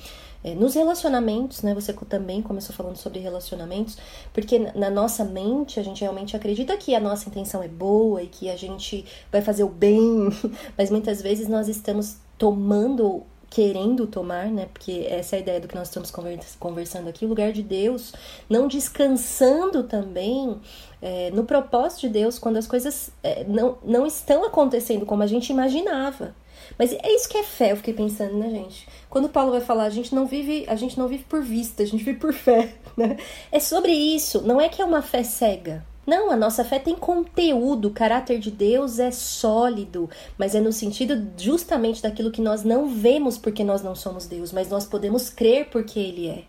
é, nos relacionamentos, né? Você também começou falando sobre relacionamentos, porque na nossa mente a gente realmente acredita que a nossa intenção é boa e que a gente vai fazer o bem, [laughs] mas muitas vezes nós estamos tomando querendo tomar, né? Porque essa é a ideia do que nós estamos conversando aqui, o lugar de Deus, não descansando também é, no propósito de Deus quando as coisas é, não, não estão acontecendo como a gente imaginava. Mas é isso que é fé, eu fiquei pensando, né, gente? Quando Paulo vai falar, a gente não vive, a gente não vive por vista, a gente vive por fé, [laughs] né? É sobre isso, não é que é uma fé cega. Não, a nossa fé tem conteúdo, o caráter de Deus é sólido, mas é no sentido justamente daquilo que nós não vemos porque nós não somos Deus, mas nós podemos crer porque Ele é.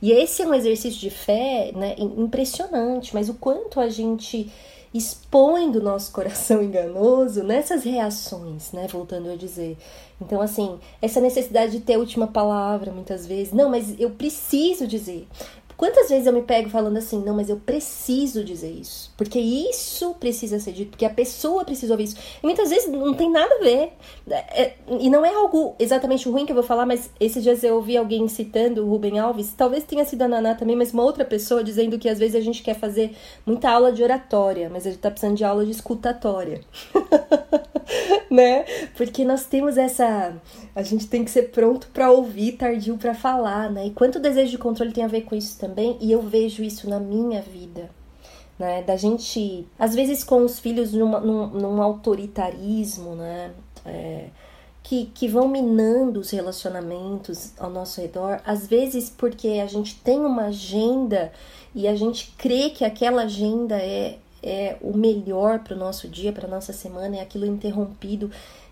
E esse é um exercício de fé né, impressionante, mas o quanto a gente expõe do nosso coração [laughs] enganoso nessas reações, né? Voltando a dizer. Então, assim, essa necessidade de ter a última palavra, muitas vezes. Não, mas eu preciso dizer. Quantas vezes eu me pego falando assim, não, mas eu preciso dizer isso. Porque isso precisa ser dito, porque a pessoa precisa ouvir isso. E muitas vezes não tem nada a ver. É, é, e não é algo exatamente ruim que eu vou falar, mas esses dias eu ouvi alguém citando o Rubem Alves, talvez tenha sido a Naná também, mas uma outra pessoa dizendo que às vezes a gente quer fazer muita aula de oratória, mas a gente tá precisando de aula de escutatória. [laughs] né? Porque nós temos essa. A gente tem que ser pronto para ouvir, tardio para falar, né? E quanto desejo de controle tem a ver com isso também? Também, e eu vejo isso na minha vida. Né, da gente, às vezes com os filhos numa, num, num autoritarismo, né, é, que, que vão minando os relacionamentos ao nosso redor, às vezes porque a gente tem uma agenda e a gente crê que aquela agenda é, é o melhor para o nosso dia, para nossa semana, é aquilo interrompido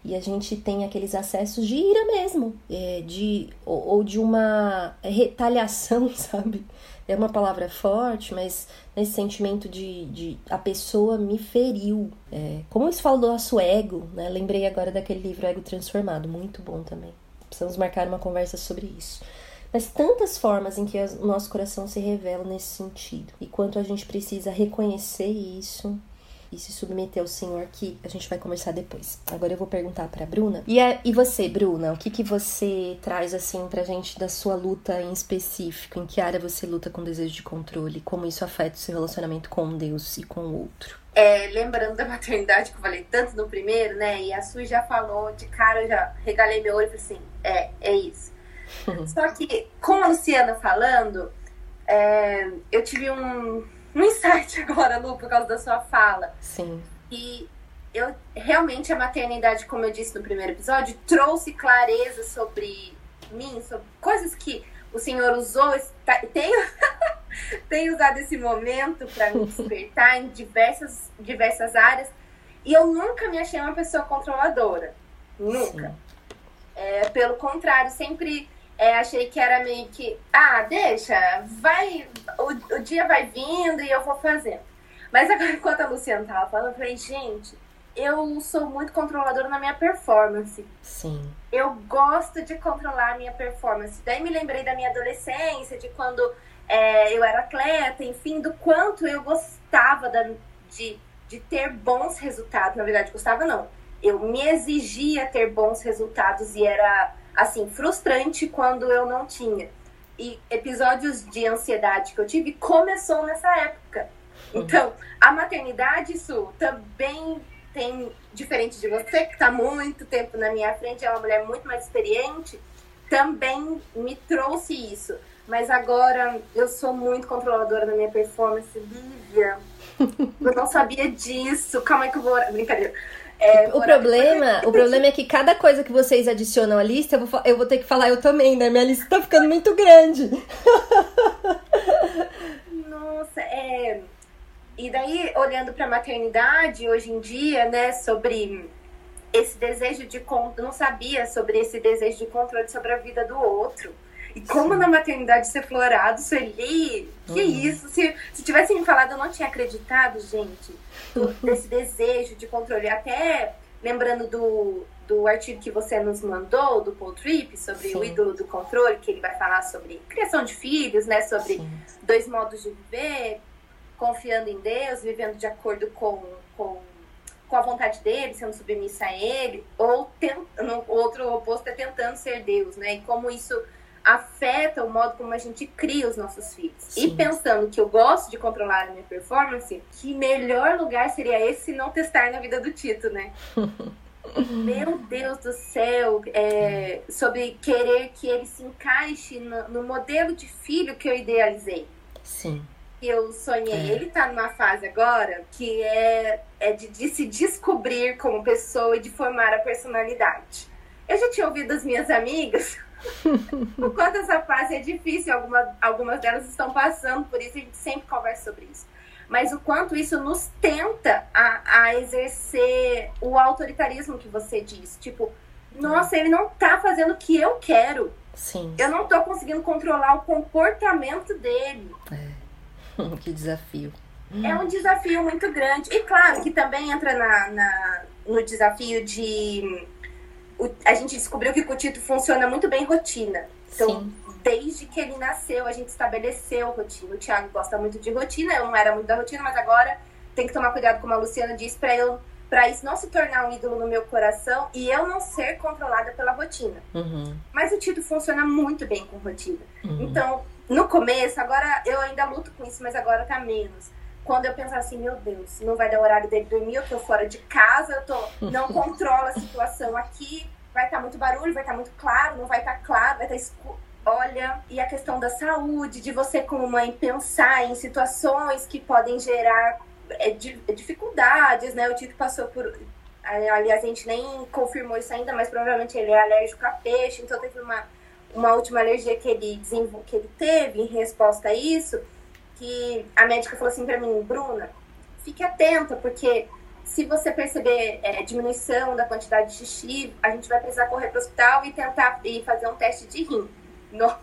e a gente tem aqueles acessos de ira mesmo, é, de, ou, ou de uma retaliação, [laughs] sabe? é uma palavra forte, mas nesse sentimento de, de a pessoa me feriu. É, como isso fala do nosso ego, né? Lembrei agora daquele livro Ego Transformado, muito bom também. Precisamos marcar uma conversa sobre isso. Mas tantas formas em que o nosso coração se revela nesse sentido. E quanto a gente precisa reconhecer isso e se submeter ao Senhor, que a gente vai conversar depois. Agora eu vou perguntar para Bruna. E, a, e você, Bruna, o que, que você traz assim pra gente da sua luta em específico? Em que área você luta com desejo de controle? Como isso afeta o seu relacionamento com Deus e com o outro? É, lembrando da maternidade que eu falei tanto no primeiro, né? E a Su já falou de cara, eu já regalei meu olho e falei assim: é, é isso. [laughs] Só que, com a Luciana falando, é, eu tive um, um insight [laughs] agora, Lu, por causa da sua fala. Sim. E eu realmente a maternidade, como eu disse no primeiro episódio, trouxe clareza sobre mim, sobre coisas que o Senhor usou, tenho, tenho [laughs] usado esse momento para me [laughs] despertar em diversas, diversas áreas. E eu nunca me achei uma pessoa controladora. Nunca. É, pelo contrário, sempre é, achei que era meio que, ah, deixa, vai, o, o dia vai vindo e eu vou fazendo. Mas agora, [laughs] enquanto a Luciana tava falando, eu falei, gente, eu sou muito controladora na minha performance. Sim. Eu gosto de controlar a minha performance. Daí me lembrei da minha adolescência, de quando é, eu era atleta, enfim, do quanto eu gostava da, de, de ter bons resultados. Na verdade, gostava não. Eu me exigia ter bons resultados e era, assim, frustrante quando eu não tinha. E episódios de ansiedade que eu tive começou nessa época. Então, a maternidade, isso também tem, diferente de você, que está muito tempo na minha frente, é uma mulher muito mais experiente, também me trouxe isso. Mas agora eu sou muito controladora na minha performance. Lívia, [laughs] eu não sabia disso. Calma aí que eu vou. Brincadeira. É, o problema, o problema é que cada coisa que vocês adicionam à lista, eu vou, eu vou ter que falar eu também, né? Minha lista tá ficando muito grande. [laughs] Nossa, é. E daí, olhando para a maternidade hoje em dia, né, sobre esse desejo de não sabia sobre esse desejo de controle sobre a vida do outro. E como Sim. na maternidade ser florado, Sueli, que uhum. isso? Se, se tivesse me falado, eu não tinha acreditado, gente, desse desejo de controle. Até lembrando do, do artigo que você nos mandou, do Paul Tripp, sobre Sim. o ídolo do controle, que ele vai falar sobre criação de filhos, né? Sobre Sim. dois modos de viver, confiando em Deus, vivendo de acordo com, com, com a vontade dele, sendo submissa a ele, ou tentando, o outro oposto é tentando ser Deus, né? E como isso afeta o modo como a gente cria os nossos filhos. Sim. E pensando que eu gosto de controlar a minha performance, que melhor lugar seria esse não testar na vida do Tito, né? [laughs] Meu Deus do céu, é, sobre querer que ele se encaixe no, no modelo de filho que eu idealizei. Sim eu sonhei. É. Ele tá numa fase agora que é, é de, de, se descobrir como pessoa e de formar a personalidade. Eu já tinha ouvido das minhas amigas [laughs] o quanto essa fase é difícil, alguma, algumas delas estão passando por isso, a gente sempre conversa sobre isso. Mas o quanto isso nos tenta a, a exercer o autoritarismo que você diz. Tipo, nossa, ele não tá fazendo o que eu quero. Sim. Eu não tô conseguindo controlar o comportamento dele. É. [laughs] que desafio. É um desafio muito grande. E claro que também entra na, na no desafio de. O, a gente descobriu que o Tito funciona muito bem rotina. Então, Sim. desde que ele nasceu, a gente estabeleceu rotina. O Thiago gosta muito de rotina, eu não era muito da rotina, mas agora tem que tomar cuidado, como a Luciana disse, para eu para isso não se tornar um ídolo no meu coração e eu não ser controlada pela rotina. Uhum. Mas o Tito funciona muito bem com rotina. Uhum. Então, no começo, agora eu ainda luto com isso, mas agora tá menos. Quando eu pensar assim, meu Deus, não vai dar horário dele dormir, eu tô fora de casa, eu tô, não [laughs] controlo a situação aqui, vai estar tá muito barulho, vai estar tá muito claro, não vai estar tá claro, vai estar tá escuro. Olha, e a questão da saúde, de você como mãe pensar em situações que podem gerar é, dificuldades, né? O Tito passou por aliás, a gente nem confirmou isso ainda, mas provavelmente ele é alérgico a peixe, então teve uma uma última alergia que ele, que ele teve em resposta a isso, que a médica falou assim para mim, Bruna, fique atenta, porque se você perceber é, diminuição da quantidade de xixi, a gente vai precisar correr para o hospital e tentar e fazer um teste de rim. [laughs] Nossa,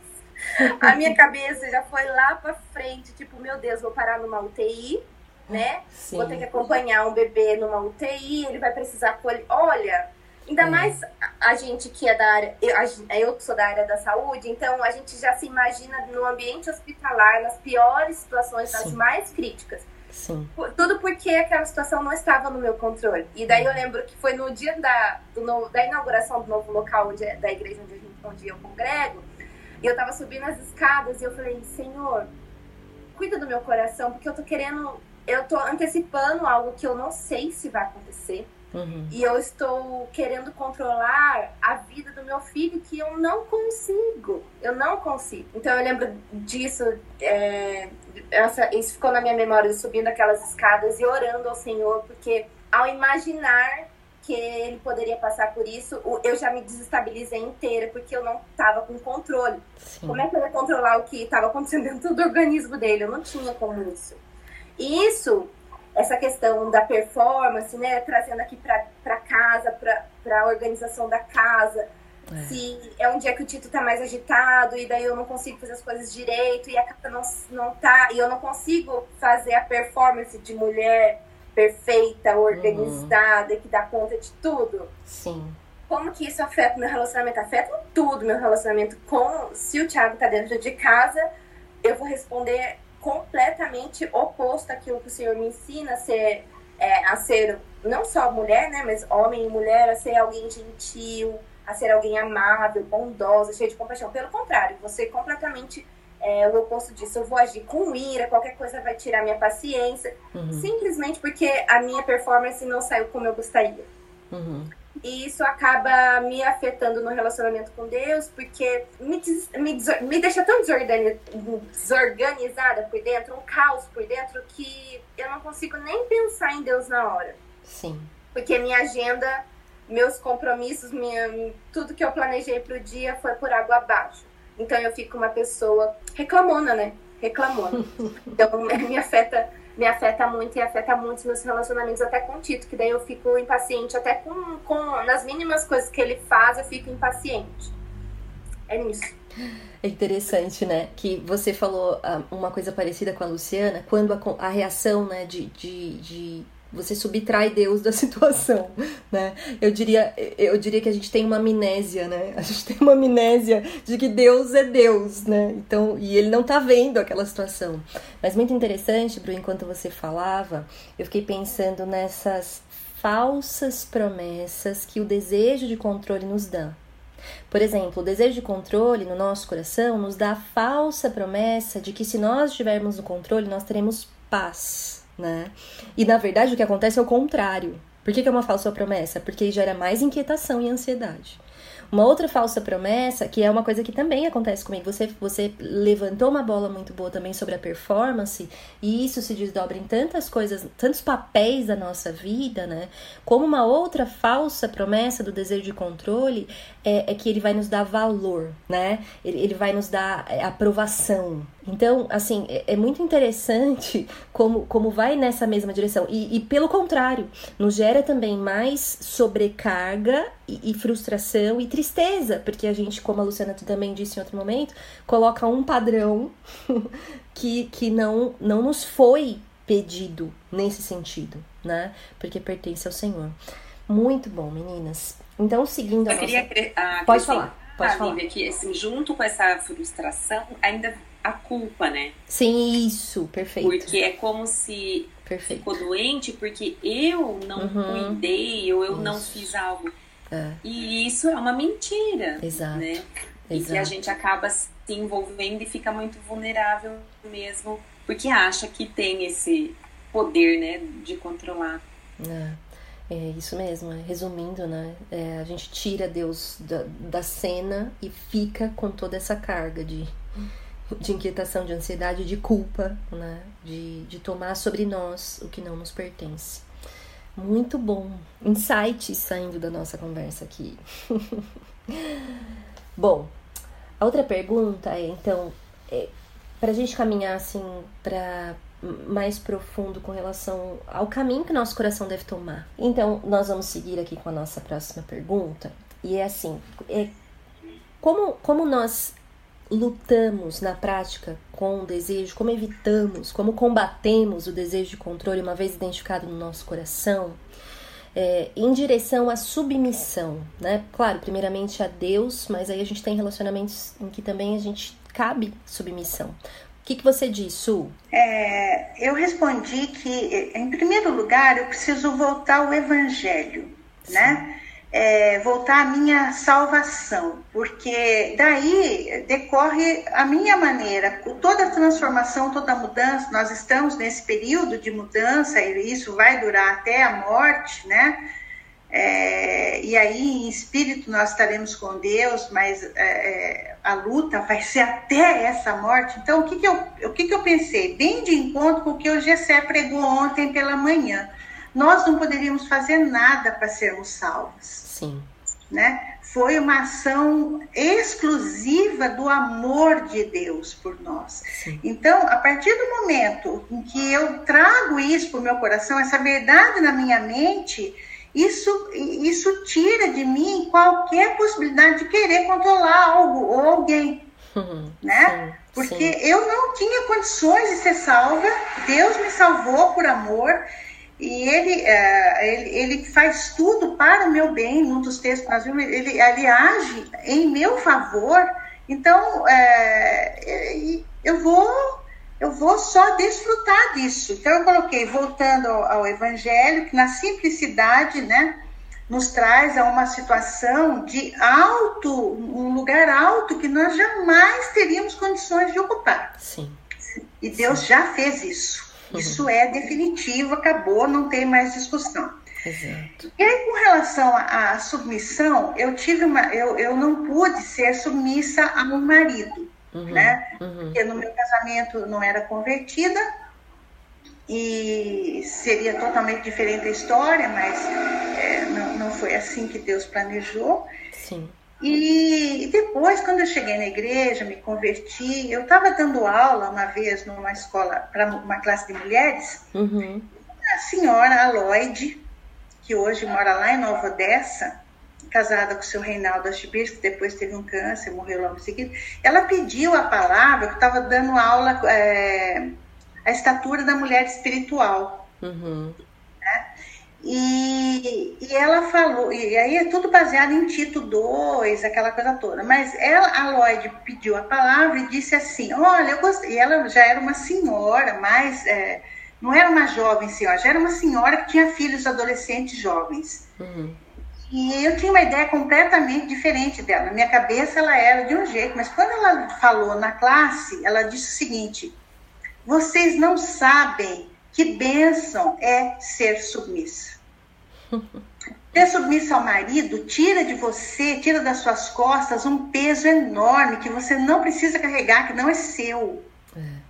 a minha cabeça já foi lá para frente, tipo, meu Deus, vou parar numa UTI, né? Sim. Vou ter que acompanhar um bebê numa UTI, ele vai precisar colher. Olha, Ainda é. mais a gente que é da área, eu, eu sou da área da saúde, então a gente já se imagina no ambiente hospitalar, nas piores situações, nas mais críticas. Sim. Tudo porque aquela situação não estava no meu controle. E daí eu lembro que foi no dia da, do da inauguração do novo local onde, da igreja onde, gente, onde eu congrego, e eu tava subindo as escadas e eu falei, Senhor, cuida do meu coração, porque eu tô querendo, eu tô antecipando algo que eu não sei se vai acontecer. Uhum. E eu estou querendo controlar a vida do meu filho que eu não consigo. Eu não consigo. Então eu lembro disso. É, essa, isso ficou na minha memória, subindo aquelas escadas e orando ao Senhor, porque ao imaginar que ele poderia passar por isso, eu já me desestabilizei inteira, porque eu não estava com controle. Sim. Como é que eu ia controlar o que estava acontecendo dentro do organismo dele? Eu não tinha como isso. E isso essa questão da performance, né? Trazendo aqui para casa, para a organização da casa. É. Se é um dia que o Tito tá mais agitado e daí eu não consigo fazer as coisas direito e a casa não, não tá. E eu não consigo fazer a performance de mulher perfeita, organizada, uhum. que dá conta de tudo. Sim. Como que isso afeta meu relacionamento? Afeta tudo meu relacionamento com. Se o Thiago tá dentro de casa, eu vou responder completamente oposto àquilo que o Senhor me ensina a ser, é, a ser não só mulher, né, mas homem e mulher, a ser alguém gentil, a ser alguém amável, bondosa, cheio de compaixão. Pelo contrário, você completamente é, o oposto disso. Eu vou agir com ira, qualquer coisa vai tirar minha paciência, uhum. simplesmente porque a minha performance não saiu como eu gostaria. Uhum. E isso acaba me afetando no relacionamento com Deus, porque me, me, me deixa tão desorganizada por dentro, um caos por dentro, que eu não consigo nem pensar em Deus na hora. Sim. Porque minha agenda, meus compromissos, minha, tudo que eu planejei para o dia foi por água abaixo. Então eu fico uma pessoa reclamona, né? Reclamona. [laughs] Então me afeta me afeta muito e afeta muito os meus relacionamentos até com o Tito, que daí eu fico impaciente, até com, com nas mínimas coisas que ele faz, eu fico impaciente. É nisso. É interessante, né? Que você falou ah, uma coisa parecida com a Luciana, quando a, a reação, né, de, de, de você subtrai Deus da [laughs] situação, né? Eu diria, eu diria que a gente tem uma amnésia, né? A gente tem uma amnésia de que Deus é Deus, né? Então, e ele não tá vendo aquela situação. Mas muito interessante, Bru, enquanto você falava, eu fiquei pensando nessas falsas promessas que o desejo de controle nos dá. Por exemplo, o desejo de controle no nosso coração nos dá a falsa promessa de que se nós estivermos no controle, nós teremos paz né? E na verdade o que acontece é o contrário. Por que, que é uma falsa promessa? Porque gera mais inquietação e ansiedade. Uma outra falsa promessa, que é uma coisa que também acontece comigo, você, você levantou uma bola muito boa também sobre a performance, e isso se desdobra em tantas coisas, tantos papéis da nossa vida, né? Como uma outra falsa promessa do desejo de controle é, é que ele vai nos dar valor, né? Ele, ele vai nos dar é, aprovação, então, assim, é, é, muito interessante [laughs] como, como vai nessa mesma direção. E, e pelo contrário, nos gera também mais sobrecarga e, e, frustração e tristeza, porque a gente, como a Luciana também disse em outro momento, coloca um padrão [laughs] que, que não, não nos foi pedido nesse sentido, né? Porque pertence ao Senhor. Muito bom, meninas. Então, seguindo a Eu nossa... queria ah, Pode falar. Pode ah, falar. que assim, junto com essa frustração, ainda a culpa, né? Sim, isso, perfeito. Porque é como se perfeito. ficou doente porque eu não uhum. cuidei ou eu isso. não fiz algo. É. E isso é uma mentira. Exato. Né? E Exato. que a gente acaba se envolvendo e fica muito vulnerável mesmo, porque acha que tem esse poder, né, de controlar. É. É isso mesmo, é. resumindo, né? É, a gente tira Deus da, da cena e fica com toda essa carga de, de inquietação, de ansiedade, de culpa, né? De, de tomar sobre nós o que não nos pertence. Muito bom. Insights saindo da nossa conversa aqui. [laughs] bom, a outra pergunta é, então, é, para a gente caminhar assim para mais profundo com relação ao caminho que nosso coração deve tomar. Então, nós vamos seguir aqui com a nossa próxima pergunta. E é assim, é, como, como nós lutamos na prática com o desejo, como evitamos, como combatemos o desejo de controle uma vez identificado no nosso coração, é, em direção à submissão, né? Claro, primeiramente a Deus, mas aí a gente tem relacionamentos em que também a gente cabe submissão. O que, que você diz, Su? É, eu respondi que, em primeiro lugar, eu preciso voltar ao Evangelho, Sim. né? É, voltar à minha salvação, porque daí decorre a minha maneira, toda transformação, toda mudança, nós estamos nesse período de mudança e isso vai durar até a morte, né? É, e aí em espírito nós estaremos com Deus, mas é, é a luta vai ser até essa morte. Então, o que, que, eu, o que, que eu pensei? Bem de encontro com o que o Gessé pregou ontem pela manhã. Nós não poderíamos fazer nada para sermos salvos Sim. Né? foi uma ação exclusiva do amor de Deus por nós. Sim. Então, a partir do momento em que eu trago isso para o meu coração, essa verdade na minha mente, isso, isso tira de mim qualquer possibilidade de querer controlar algo ou alguém. Uhum, [laughs] né? Sim, Porque sim. eu não tinha condições de ser salva, Deus me salvou por amor, e ele, é, ele, ele faz tudo para o meu bem, num dos textos nós vimos, ele, ele age em meu favor, então é, eu vou eu vou só desfrutar disso. Então eu coloquei, voltando ao, ao Evangelho, que na simplicidade, né, nos traz a uma situação de alto, um lugar alto que nós jamais teríamos condições de ocupar. Sim. E Deus Sim. já fez isso. Uhum. Isso é definitivo, acabou, não tem mais discussão. Exato. E aí, com relação à submissão, eu tive uma, eu, eu não pude ser submissa a um marido, uhum, né? Uhum. Porque no meu casamento não era convertida e seria totalmente diferente a história, mas é, não, não foi assim que Deus planejou. Sim. E depois, quando eu cheguei na igreja, me converti, eu estava dando aula uma vez numa escola, para uma classe de mulheres, uhum. a senhora Aloide, que hoje mora lá em Nova Odessa, casada com o seu Reinaldo Achibis, que depois teve um câncer, morreu logo em seguida, ela pediu a palavra, que estava dando aula, é, a estatura da mulher espiritual. Uhum. E, e ela falou, e aí é tudo baseado em Tito 2, aquela coisa toda. Mas ela, a Lloyd pediu a palavra e disse assim: Olha, eu gostei. E ela já era uma senhora, mas é, não era uma jovem senhora, já era uma senhora que tinha filhos adolescentes jovens. Uhum. E eu tinha uma ideia completamente diferente dela. Na minha cabeça ela era de um jeito, mas quando ela falou na classe, ela disse o seguinte: Vocês não sabem que bênção é ser submissa. Ser submissa ao marido tira de você, tira das suas costas um peso enorme que você não precisa carregar, que não é seu. É.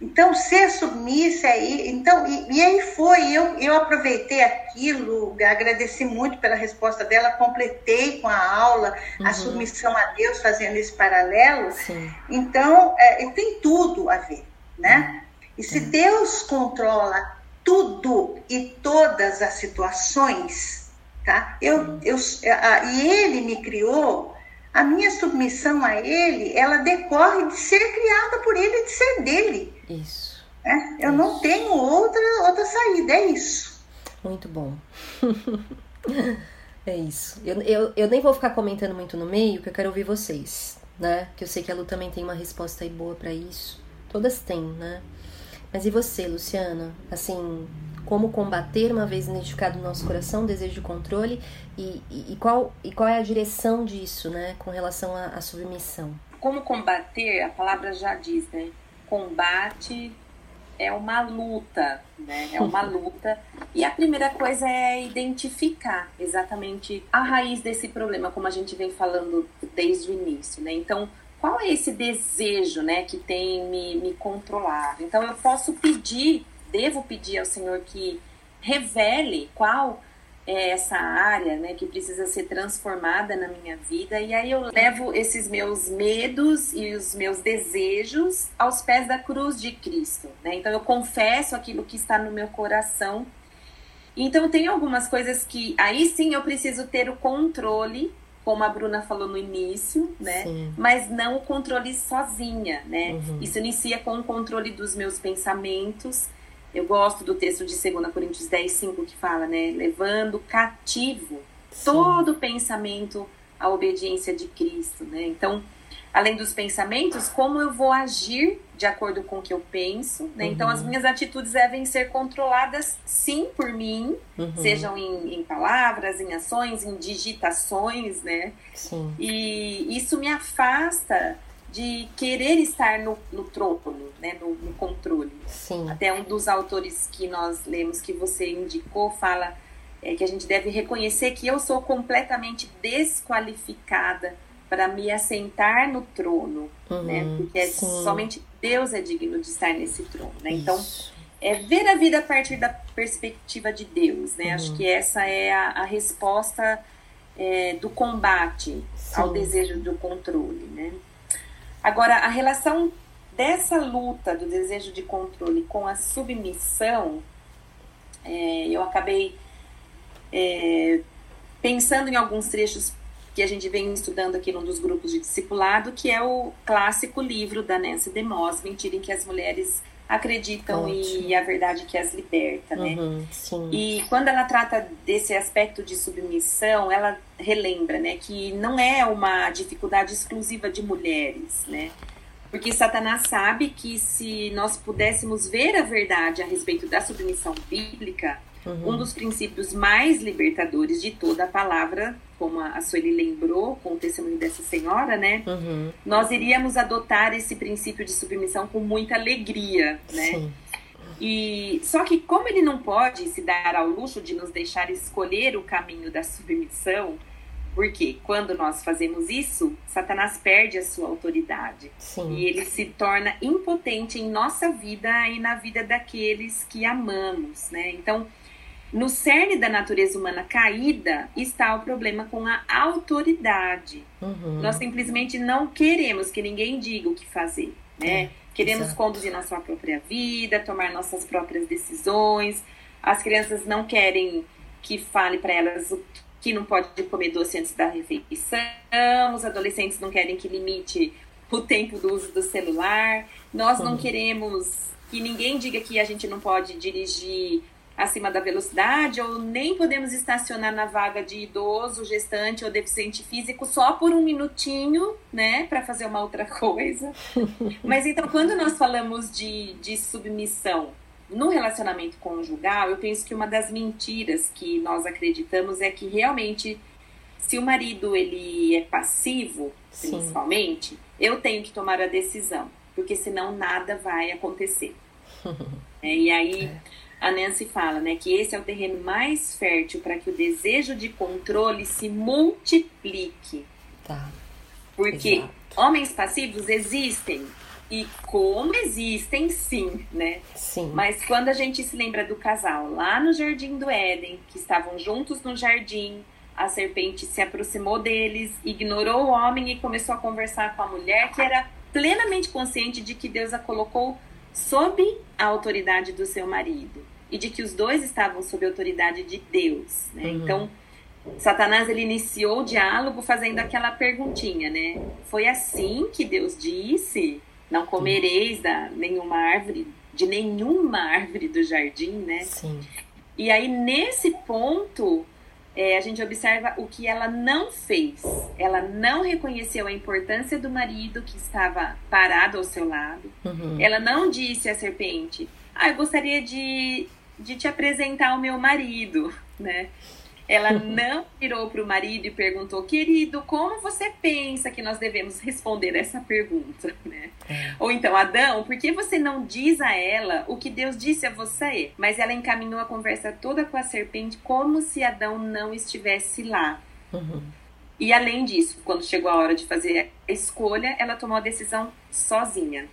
Então, ser submissa aí, então, e, e, aí foi, eu, eu aproveitei aquilo, agradeci muito pela resposta dela, completei com a aula uhum. a submissão a Deus, fazendo esse paralelo. Sim. Então, é, tem tudo a ver, né? E se Deus controla tudo e todas as situações, tá? Eu, eu, a, e ele me criou, a minha submissão a ele, ela decorre de ser criada por ele de ser dele. Isso. Né? Eu isso. não tenho outra, outra saída, é isso. Muito bom. [laughs] é isso. Eu, eu, eu nem vou ficar comentando muito no meio, que eu quero ouvir vocês, né? Que eu sei que a Lu também tem uma resposta aí boa para isso. Todas têm, né? Mas e você, Luciana? Assim, como combater, uma vez identificado no nosso coração, o desejo de controle e, e, e, qual, e qual é a direção disso, né, com relação à, à submissão? Como combater, a palavra já diz, né? Combate é uma luta, né? É uma [laughs] luta. E a primeira coisa é identificar exatamente a raiz desse problema, como a gente vem falando desde o início, né? Então, qual é esse desejo, né, que tem me, me controlado? Então eu posso pedir, devo pedir ao Senhor que revele qual é essa área, né, que precisa ser transformada na minha vida. E aí eu levo esses meus medos e os meus desejos aos pés da cruz de Cristo, né? Então eu confesso aquilo que está no meu coração. Então tem algumas coisas que aí sim eu preciso ter o controle como a Bruna falou no início, né? Sim. Mas não o controle sozinha, né? Uhum. Isso inicia com o controle dos meus pensamentos. Eu gosto do texto de 2 Coríntios 10, 5, que fala, né? Levando cativo Sim. todo pensamento à obediência de Cristo, né? Então, além dos pensamentos, como eu vou agir de acordo com o que eu penso, né? Uhum. Então as minhas atitudes devem ser controladas sim por mim, uhum. sejam em, em, palavras, em ações, em digitações, né? Sim. E isso me afasta de querer estar no, no trono, né? No, no, controle. Sim. Até um dos autores que nós lemos que você indicou fala é, que a gente deve reconhecer que eu sou completamente desqualificada para me assentar no trono, uhum, né? Porque é somente Deus é digno de estar nesse trono, né? Então, é ver a vida a partir da perspectiva de Deus, né? Uhum. Acho que essa é a, a resposta é, do combate Sim. ao desejo do controle, né? Agora, a relação dessa luta do desejo de controle com a submissão, é, eu acabei é, pensando em alguns trechos que a gente vem estudando aqui num dos grupos de discipulado, que é o clássico livro da Nancy DeMoss, Mentira em que as mulheres acreditam Ótimo. e a verdade que as liberta, né? Uhum, e quando ela trata desse aspecto de submissão, ela relembra, né, que não é uma dificuldade exclusiva de mulheres, né? Porque Satanás sabe que se nós pudéssemos ver a verdade a respeito da submissão bíblica, Uhum. Um dos princípios mais libertadores de toda a palavra, como a Sueli lembrou com o testemunho dessa senhora, né? Uhum. Nós iríamos adotar esse princípio de submissão com muita alegria, né? Sim. E só que como ele não pode se dar ao luxo de nos deixar escolher o caminho da submissão, porque quando nós fazemos isso, Satanás perde a sua autoridade Sim. e ele se torna impotente em nossa vida e na vida daqueles que amamos, né? Então, no cerne da natureza humana caída está o problema com a autoridade. Uhum. Nós simplesmente não queremos que ninguém diga o que fazer, né? É, queremos exato. conduzir nossa própria vida, tomar nossas próprias decisões. As crianças não querem que fale para elas o que não pode comer doce antes da refeição. Os adolescentes não querem que limite o tempo do uso do celular. Nós não uhum. queremos que ninguém diga que a gente não pode dirigir acima da velocidade, ou nem podemos estacionar na vaga de idoso, gestante ou deficiente físico só por um minutinho, né, para fazer uma outra [laughs] coisa. Mas então, quando nós falamos de, de submissão no relacionamento conjugal, eu penso que uma das mentiras que nós acreditamos é que realmente, se o marido ele é passivo, Sim. principalmente, eu tenho que tomar a decisão, porque senão nada vai acontecer. [laughs] é, e aí. É a Nancy fala, né, que esse é o terreno mais fértil para que o desejo de controle se multiplique. Tá. Porque Exato. homens passivos existem e como existem, sim, né? Sim. Mas quando a gente se lembra do casal lá no jardim do Éden, que estavam juntos no jardim, a serpente se aproximou deles, ignorou o homem e começou a conversar com a mulher que era plenamente consciente de que Deus a colocou sob a autoridade do seu marido e de que os dois estavam sob a autoridade de Deus, né? Uhum. Então, Satanás ele iniciou o diálogo fazendo aquela perguntinha, né? Foi assim que Deus disse: "Não comereis da nenhuma árvore, de nenhuma árvore do jardim", né? Sim. E aí nesse ponto é, a gente observa o que ela não fez. Ela não reconheceu a importância do marido que estava parado ao seu lado. Uhum. Ela não disse à serpente: Ah, eu gostaria de, de te apresentar ao meu marido, né? Ela [laughs] não virou para o marido e perguntou, querido, como você pensa que nós devemos responder essa pergunta, [laughs] né? É. Ou então, Adão, por que você não diz a ela o que Deus disse a você? Mas ela encaminhou a conversa toda com a serpente como se Adão não estivesse lá. Uhum. E além disso, quando chegou a hora de fazer a escolha, ela tomou a decisão sozinha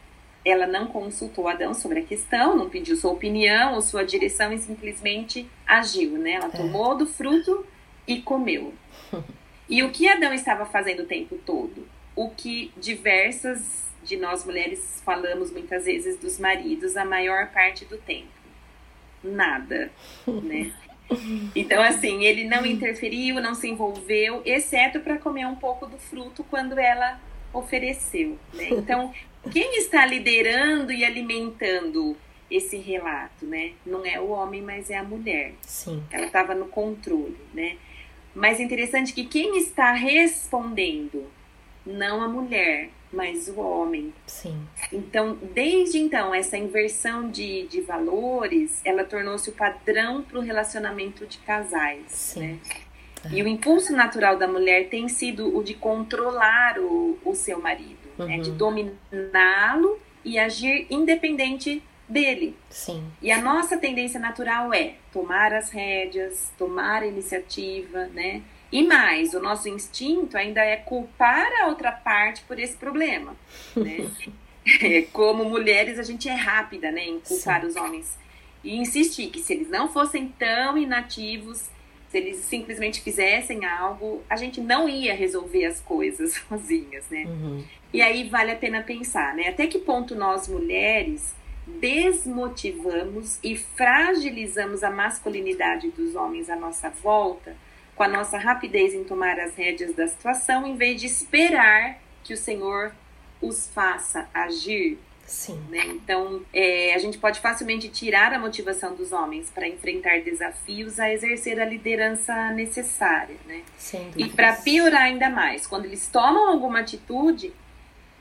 ela não consultou Adão sobre a questão, não pediu sua opinião ou sua direção e simplesmente agiu, né? Ela é. tomou do fruto e comeu. [laughs] E o que Adão estava fazendo o tempo todo? O que diversas de nós mulheres falamos muitas vezes dos maridos a maior parte do tempo. Nada, [laughs] né? Então, assim, ele não interferiu, não se envolveu, exceto para comer um pouco do fruto quando ela ofereceu. Né? Então, quem está liderando e alimentando esse relato, né? Não é o homem, mas é a mulher. Sim. Ela estava no controle, né? Mas é interessante que quem está respondendo, não a mulher, mas o homem. Sim. Então, desde então, essa inversão de, de valores, ela tornou-se o padrão para o relacionamento de casais, Sim. né? E o impulso natural da mulher tem sido o de controlar o, o seu marido uhum. né, de dominá-lo e agir independente dele. Sim. E a nossa tendência natural é tomar as rédeas, tomar a iniciativa, né? E mais, o nosso instinto ainda é culpar a outra parte por esse problema, né? [laughs] É, como mulheres, a gente é rápida, né, em culpar Sim. os homens. E insistir que se eles não fossem tão inativos, se eles simplesmente fizessem algo, a gente não ia resolver as coisas [laughs] sozinhas, né? Uhum. E aí vale a pena pensar, né? Até que ponto nós mulheres desmotivamos e fragilizamos a masculinidade dos homens à nossa volta com a nossa rapidez em tomar as rédeas da situação, em vez de esperar que o Senhor os faça agir. Sim. Né? Então, é, a gente pode facilmente tirar a motivação dos homens para enfrentar desafios a exercer a liderança necessária. Né? E para piorar ainda mais, quando eles tomam alguma atitude,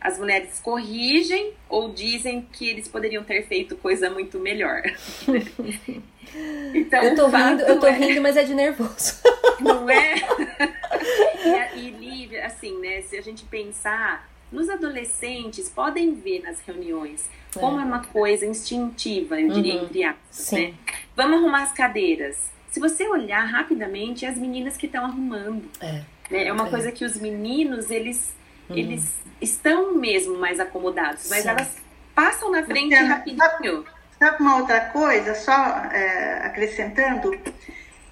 as mulheres corrigem ou dizem que eles poderiam ter feito coisa muito melhor. [laughs] então, eu tô rindo, eu tô é... rindo, mas é de nervoso. Não é? [laughs] e, e Lívia, assim, né? Se a gente pensar, nos adolescentes podem ver nas reuniões como é, é uma coisa instintiva, eu diria, uhum. entre aspas, né? Vamos arrumar as cadeiras. Se você olhar rapidamente, é as meninas que estão arrumando. É. Né? é uma é. coisa que os meninos, eles, uhum. eles estão mesmo mais acomodados, mas Sim. elas passam na frente rapidinho. Sabe uma outra coisa, só é, acrescentando?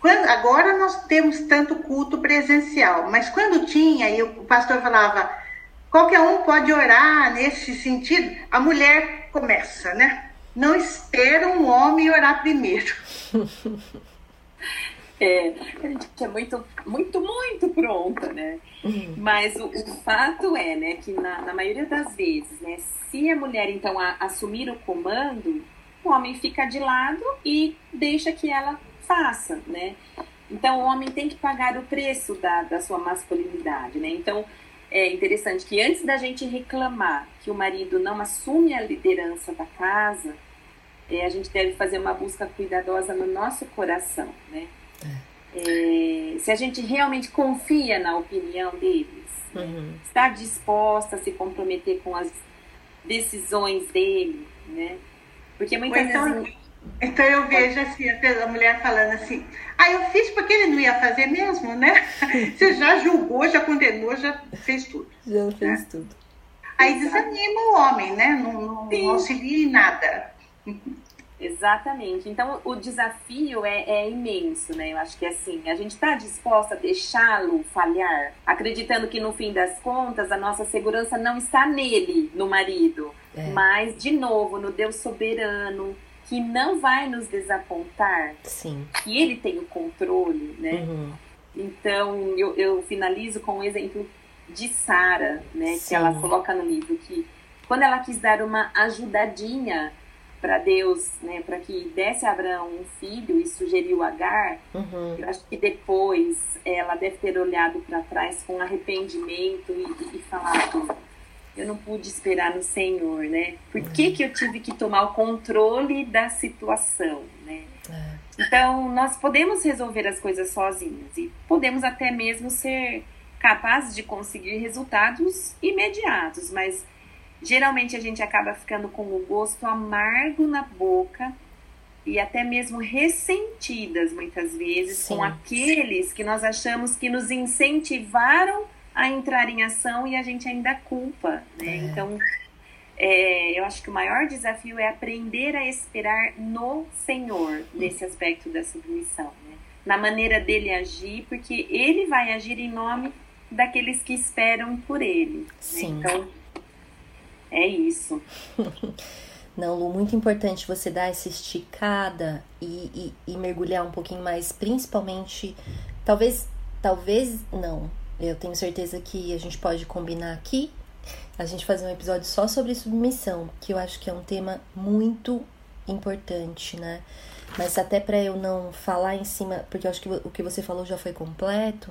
Quando, agora nós temos tanto culto presencial, mas quando tinha, e o pastor falava, qualquer um pode orar nesse sentido, a mulher começa, né? Não espera um homem orar primeiro. [laughs] É, a gente é muito, muito, muito pronta, né? Uhum. Mas o, o, fato é, né, que na, na, maioria das vezes, né, se a mulher então a, assumir o comando, o homem fica de lado e deixa que ela faça, né? Então o homem tem que pagar o preço da, da sua masculinidade, né? Então é interessante que antes da gente reclamar que o marido não assume a liderança da casa, é, a gente deve fazer uma busca cuidadosa no nosso coração, né? É, se a gente realmente confia na opinião deles, né? uhum. está disposta a se comprometer com as decisões dele, né? Porque muitas vezes. Então eu vejo assim, a mulher falando assim, ah, eu fiz porque ele não ia fazer mesmo, né? [laughs] Você já julgou, já condenou, já fez tudo. Já fez né? tudo. Aí desanima o homem, né? Não, não, não auxilia em nada. Exatamente. Então, o desafio é, é, imenso, né? Eu acho que assim, a gente está disposta a deixá-lo falhar, acreditando que no fim das contas a nossa segurança não está nele, no marido, é. mas, de novo, no Deus soberano, que não vai nos desapontar, Sim. que ele tem o controle, né? Uhum. Então, eu, eu finalizo com o um exemplo de Sara, né? Sim. Que ela coloca no livro que quando ela quis dar uma ajudadinha para Deus, né, para que desse a Abraão um filho e sugeriu Agar, uhum. eu acho que depois ela deve ter olhado para trás com arrependimento e, e falado: eu não pude esperar no Senhor, né? Por que, que eu tive que tomar o controle da situação, né? É. Então, nós podemos resolver as coisas sozinhos e podemos até mesmo ser capazes de conseguir resultados imediatos, mas geralmente a gente acaba ficando com o gosto amargo na boca e até mesmo ressentidas muitas vezes sim, com aqueles sim. que nós achamos que nos incentivaram a entrar em ação e a gente ainda culpa, né? É. Então, é, eu acho que o maior desafio é aprender a esperar no Senhor nesse aspecto da submissão, né? na maneira dele agir, porque ele vai agir em nome daqueles que esperam por ele. Né? Sim. Né? Então, é isso. [laughs] Não, Lu, muito importante você dar essa esticada e, e, e, mergulhar um pouquinho mais, principalmente, talvez, talvez não. Eu tenho certeza que a gente pode combinar aqui, a gente fazer um episódio só sobre submissão, que eu acho que é um tema muito importante, né? Mas até para eu não falar em cima, porque eu acho que o que você falou já foi completo,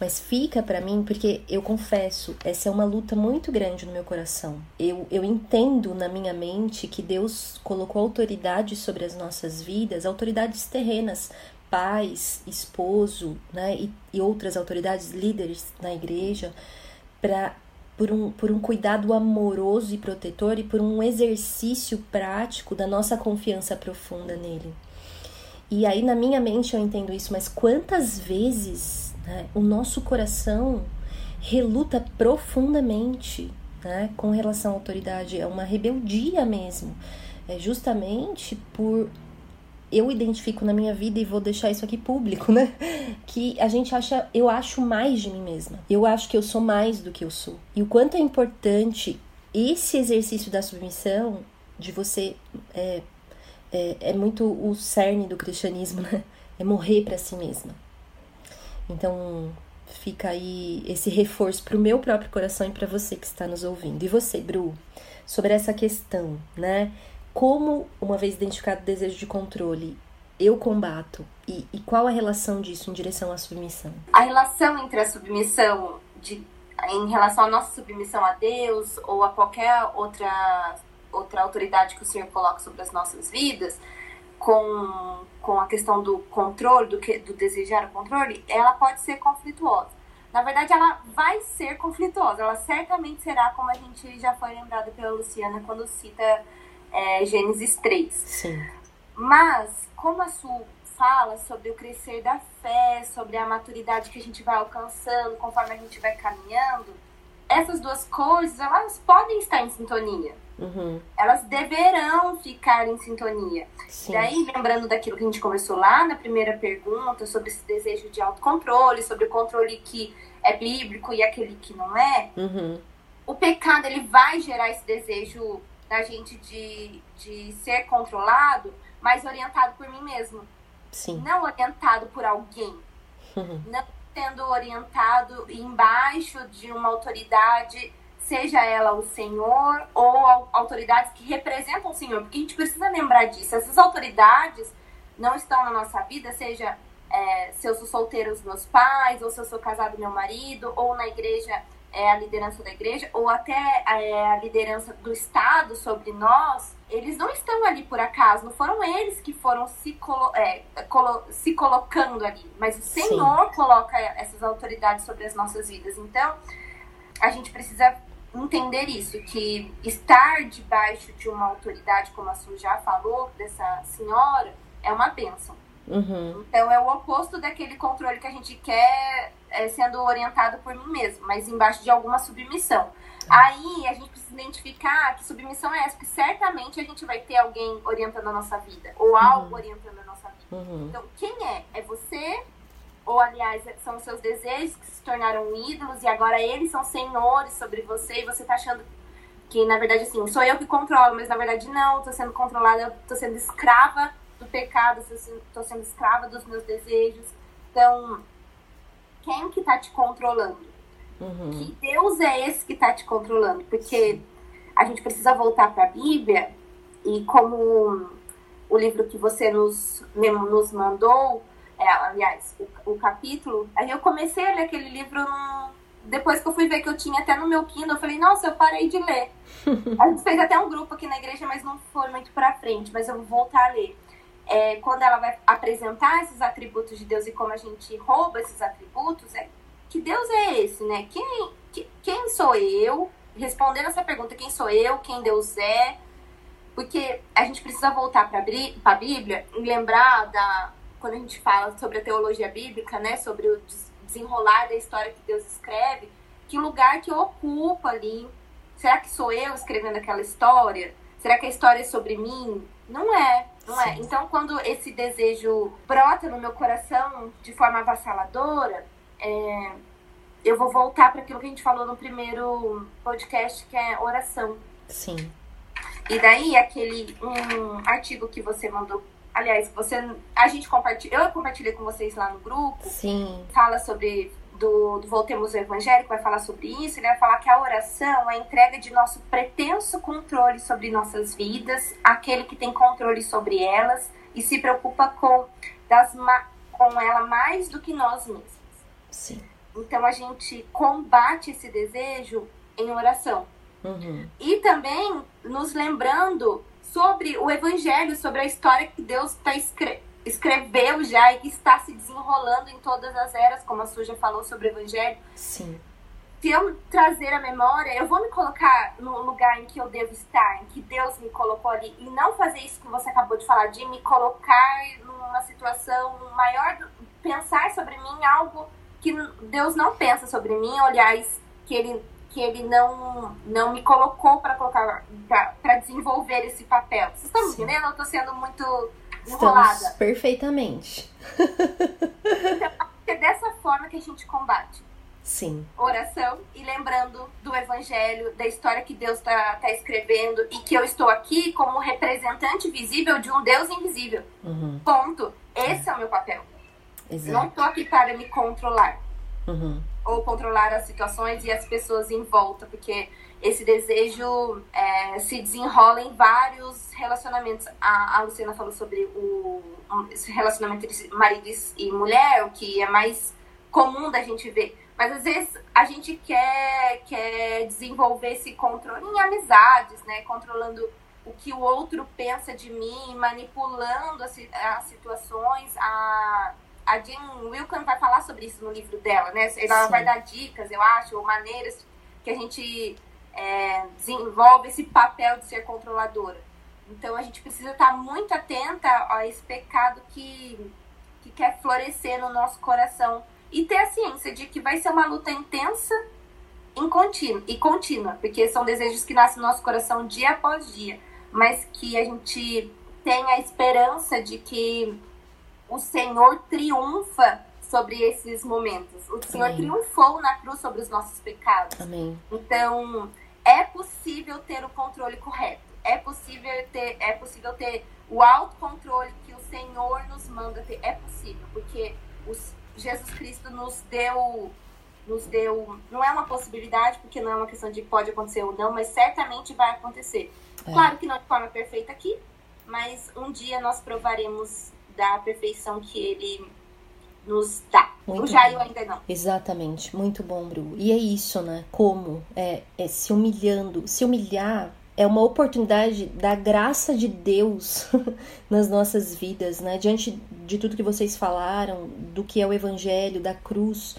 mas fica para mim porque eu confesso, essa é uma luta muito grande no meu coração. Eu, eu entendo na minha mente que Deus colocou autoridade sobre as nossas vidas, autoridades terrenas, pais, esposo, né, e, e outras autoridades líderes na igreja, para por um, por um cuidado amoroso e protetor e por um exercício prático da nossa confiança profunda nele. E aí na minha mente eu entendo isso, mas quantas vezes né, o nosso coração reluta profundamente né, com relação à autoridade? É uma rebeldia mesmo. É justamente por eu identifico na minha vida e vou deixar isso aqui público, né? Que a gente acha, eu acho mais de mim mesma. Eu acho que eu sou mais do que eu sou. E o quanto é importante esse exercício da submissão, de você. É, é, é muito o cerne do cristianismo, né? É morrer para si mesma. Então, fica aí esse reforço para o meu próprio coração e para você que está nos ouvindo. E você, Bru, sobre essa questão, né? Como, uma vez identificado o desejo de controle, eu combato e, e qual a relação disso em direção à submissão? A relação entre a submissão de, em relação à nossa submissão a Deus ou a qualquer outra outra autoridade que o Senhor coloca sobre as nossas vidas, com, com a questão do controle, do, que, do desejar o controle, ela pode ser conflituosa. Na verdade, ela vai ser conflituosa. Ela certamente será, como a gente já foi lembrada pela Luciana quando cita é, Gênesis 3. Sim. Mas, como a Su fala sobre o crescer da fé, sobre a maturidade que a gente vai alcançando conforme a gente vai caminhando, essas duas coisas, elas podem estar em sintonia. Uhum. Elas deverão ficar em sintonia. Sim. Daí, lembrando daquilo que a gente começou lá na primeira pergunta, sobre esse desejo de autocontrole, sobre o controle que é bíblico e aquele que não é, uhum. o pecado ele vai gerar esse desejo da gente de, de ser controlado, mas orientado por mim mesmo. Sim. Não orientado por alguém. Uhum. [laughs] Não sendo orientado embaixo de uma autoridade seja ela o Senhor ou autoridades que representam o Senhor, porque a gente precisa lembrar disso. Essas autoridades não estão na nossa vida, seja é, se eu sou solteiro, os meus pais, ou se eu sou casado, meu marido, ou na igreja, é, a liderança da igreja, ou até é, a liderança do Estado sobre nós, eles não estão ali por acaso, não foram eles que foram se, colo é, colo se colocando ali, mas o Senhor Sim. coloca essas autoridades sobre as nossas vidas. Então, a gente precisa entender isso, que estar debaixo de uma autoridade, como a Su já falou, dessa senhora, é uma bênção. Uhum. Então é o oposto daquele controle que a gente quer é, sendo orientado por mim mesmo, mas embaixo de alguma submissão. Aí a gente precisa identificar que submissão é essa, porque certamente a gente vai ter alguém orientando a nossa vida, ou algo uhum. orientando a nossa vida. Uhum. Então, quem é? É você ou aliás, são seus desejos que se tornaram ídolos e agora eles são senhores sobre você e você tá achando que, na verdade, assim, sou eu que controlo, mas na verdade não, tô sendo controlada, tô sendo escrava do pecado, tô sendo escrava dos meus desejos. Então, quem que tá te controlando? Uhum. Que Deus é esse que tá te controlando? Porque a gente precisa voltar para a Bíblia e como o livro que você nos, nos mandou, é, aliás, o, o, capítulo. Aí eu comecei a ler aquele livro depois que eu fui ver que eu tinha até no meu Kindle, eu falei, nossa, eu parei de ler. [laughs] a gente fez até um grupo aqui na igreja, mas não foi muito pra frente, mas eu vou voltar a ler. É, quando ela vai apresentar esses atributos de Deus e como a gente rouba esses atributos, é que Deus é esse, né? Quem, que, quem sou eu? Respondendo essa pergunta, quem sou eu? Quem Deus é? Porque a gente precisa voltar para a Bíblia e lembrar da, quando a gente fala sobre a teologia bíblica, né, sobre o desenrolar da história que Deus escreve, que lugar que ocupa ali? Será que sou eu escrevendo aquela história? Será que a história é sobre mim? Não é, não é. Sim. é. Então, quando esse desejo brota no meu coração de forma avassaladora, é, eu vou voltar para aquilo que a gente falou no primeiro podcast, que é oração. Sim. E daí, aquele um artigo que você mandou Aliás, você, a gente compartilha, eu compartilhei com vocês lá no grupo. Sim. Fala sobre do, do Voltemos o Evangelho, vai falar sobre isso. Ele vai falar que a oração é a entrega de nosso pretenso controle sobre nossas vidas, aquele que tem controle sobre elas e se preocupa com, das, com ela mais do que nós mesmos. Sim. Então a gente combate esse desejo em oração. Uhum. E também nos lembrando sobre o evangelho, sobre a história que Deus tá escre escreveu já e que está se desenrolando em todas as eras, como a Suja falou sobre o evangelho. Sim. Se eu trazer a memória, eu vou me colocar no lugar em que eu devo estar, em que Deus me colocou ali, e não fazer isso que você acabou de falar, de me colocar numa situação maior, pensar sobre mim algo que Deus não pensa sobre mim, aliás, que ele que ele não, não me colocou para colocar para desenvolver esse papel. Vocês estão me entendendo? Eu estou sendo muito enrolada. Estamos perfeitamente. então, é dessa forma que a gente combate. Sim. Oração e lembrando do evangelho, da história que Deus está tá escrevendo e que eu estou aqui como representante visível de um Deus invisível. Uhum. Ponto. Esse é o meu papel. Exato. Não estou aqui para me controlar. Uhum. Ou controlar as situações e as pessoas em volta, porque esse desejo é, se desenrola em vários relacionamentos. A, a Luciana falou sobre o um, esse relacionamento entre marido e mulher, o que é mais comum da gente ver. Mas às vezes a gente quer, quer desenvolver esse controle em amizades, né? Controlando o que o outro pensa de mim, manipulando as, as situações. A, a Jean Wilkin vai falar sobre isso no livro dela, né? Ela Sim. vai dar dicas, eu acho, ou maneiras que a gente é, desenvolve esse papel de ser controladora. Então a gente precisa estar muito atenta a esse pecado que, que quer florescer no nosso coração e ter a ciência de que vai ser uma luta intensa e contínua, porque são desejos que nascem no nosso coração dia após dia, mas que a gente tem a esperança de que o Senhor triunfa sobre esses momentos. O Senhor Amém. triunfou na cruz sobre os nossos pecados. Amém. Então, é possível ter o controle correto. É possível ter, é possível ter o autocontrole que o Senhor nos manda ter. É possível, porque os, Jesus Cristo nos deu nos deu, não é uma possibilidade, porque não é uma questão de pode acontecer ou não, mas certamente vai acontecer. É. Claro que não de forma perfeita aqui, mas um dia nós provaremos da perfeição que ele nos dá. Muito o Jair ainda não. Exatamente, muito bom, Bru. E é isso, né? Como é, é se humilhando, se humilhar é uma oportunidade da graça de Deus [laughs] nas nossas vidas, né? Diante de tudo que vocês falaram, do que é o evangelho, da cruz,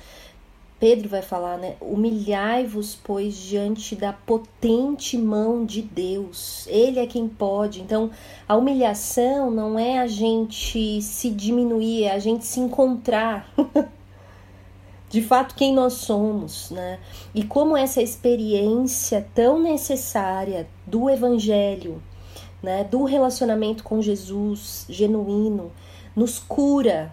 Pedro vai falar, né? Humilhai-vos, pois, diante da potente mão de Deus. Ele é quem pode. Então, a humilhação não é a gente se diminuir, é a gente se encontrar. [laughs] de fato quem nós somos, né? E como essa experiência tão necessária do evangelho, né, do relacionamento com Jesus genuíno, nos cura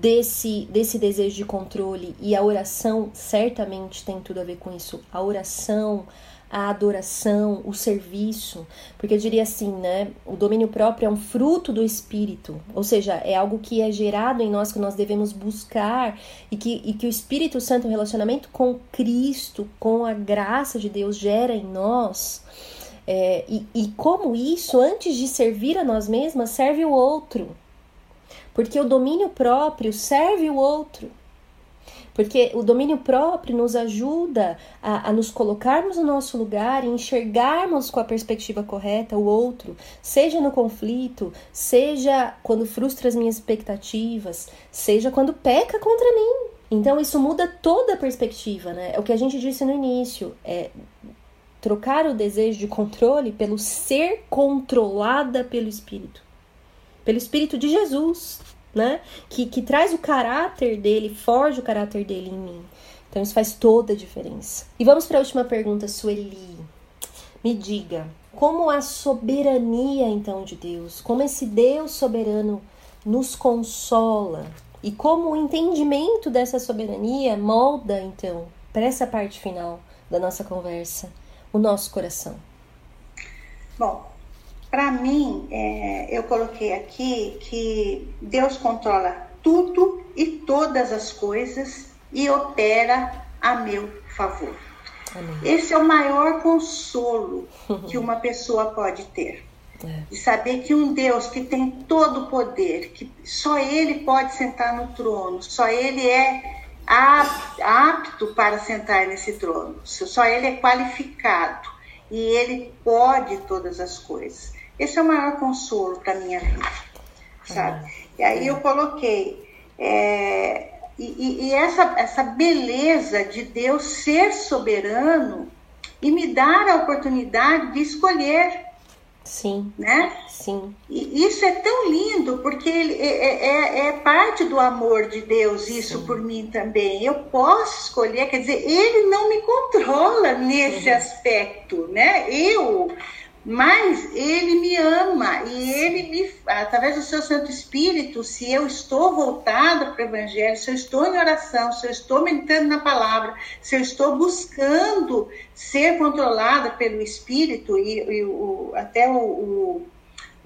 desse desse desejo de controle e a oração certamente tem tudo a ver com isso. A oração, a adoração, o serviço, porque eu diria assim, né? O domínio próprio é um fruto do espírito, ou seja, é algo que é gerado em nós que nós devemos buscar e que, e que o Espírito Santo, o relacionamento com Cristo, com a graça de Deus, gera em nós. É, e, e como isso, antes de servir a nós mesmas, serve o outro. Porque o domínio próprio serve o outro. Porque o domínio próprio nos ajuda a, a, nos colocarmos no nosso lugar e enxergarmos com a perspectiva correta o outro, seja no conflito, seja quando frustra as minhas expectativas, seja quando peca contra mim. Então isso muda toda a perspectiva, né? É o que a gente disse no início, é trocar o desejo de controle pelo ser controlada pelo Espírito. Pelo Espírito de Jesus, né? Que, que traz o caráter dele, forja o caráter dele em mim. Então isso faz toda a diferença. E vamos para a última pergunta, Sueli. Me diga, como a soberania então de Deus, como esse Deus soberano nos consola e como o entendimento dessa soberania molda então para essa parte final da nossa conversa o nosso coração. Bom, para mim, é, eu coloquei aqui que Deus controla tudo e todas as coisas e opera a meu favor. Amém. Esse é o maior consolo que [laughs] uma pessoa pode ter. É. De saber que um Deus que tem todo o poder, que só Ele pode sentar no trono, só Ele é apto para sentar nesse trono, só Ele é qualificado e Ele pode todas as coisas. Esse é o maior consolo para minha vida, sabe? E aí eu coloquei é, e, e, essa, essa beleza de Deus ser soberano e me dar a oportunidade de escolher. Sim. Né? Sim. E isso é tão lindo, porque ele, é, é, é parte do amor de Deus, isso Sim. por mim também. Eu posso escolher, quer dizer, ele não me controla nesse uhum. aspecto, né? Eu mas ele me ama e ele me, através do seu Santo Espírito, se eu estou voltada para o Evangelho, se eu estou em oração, se eu estou meditando na palavra, se eu estou buscando ser controlada pelo Espírito e, e o, até o, o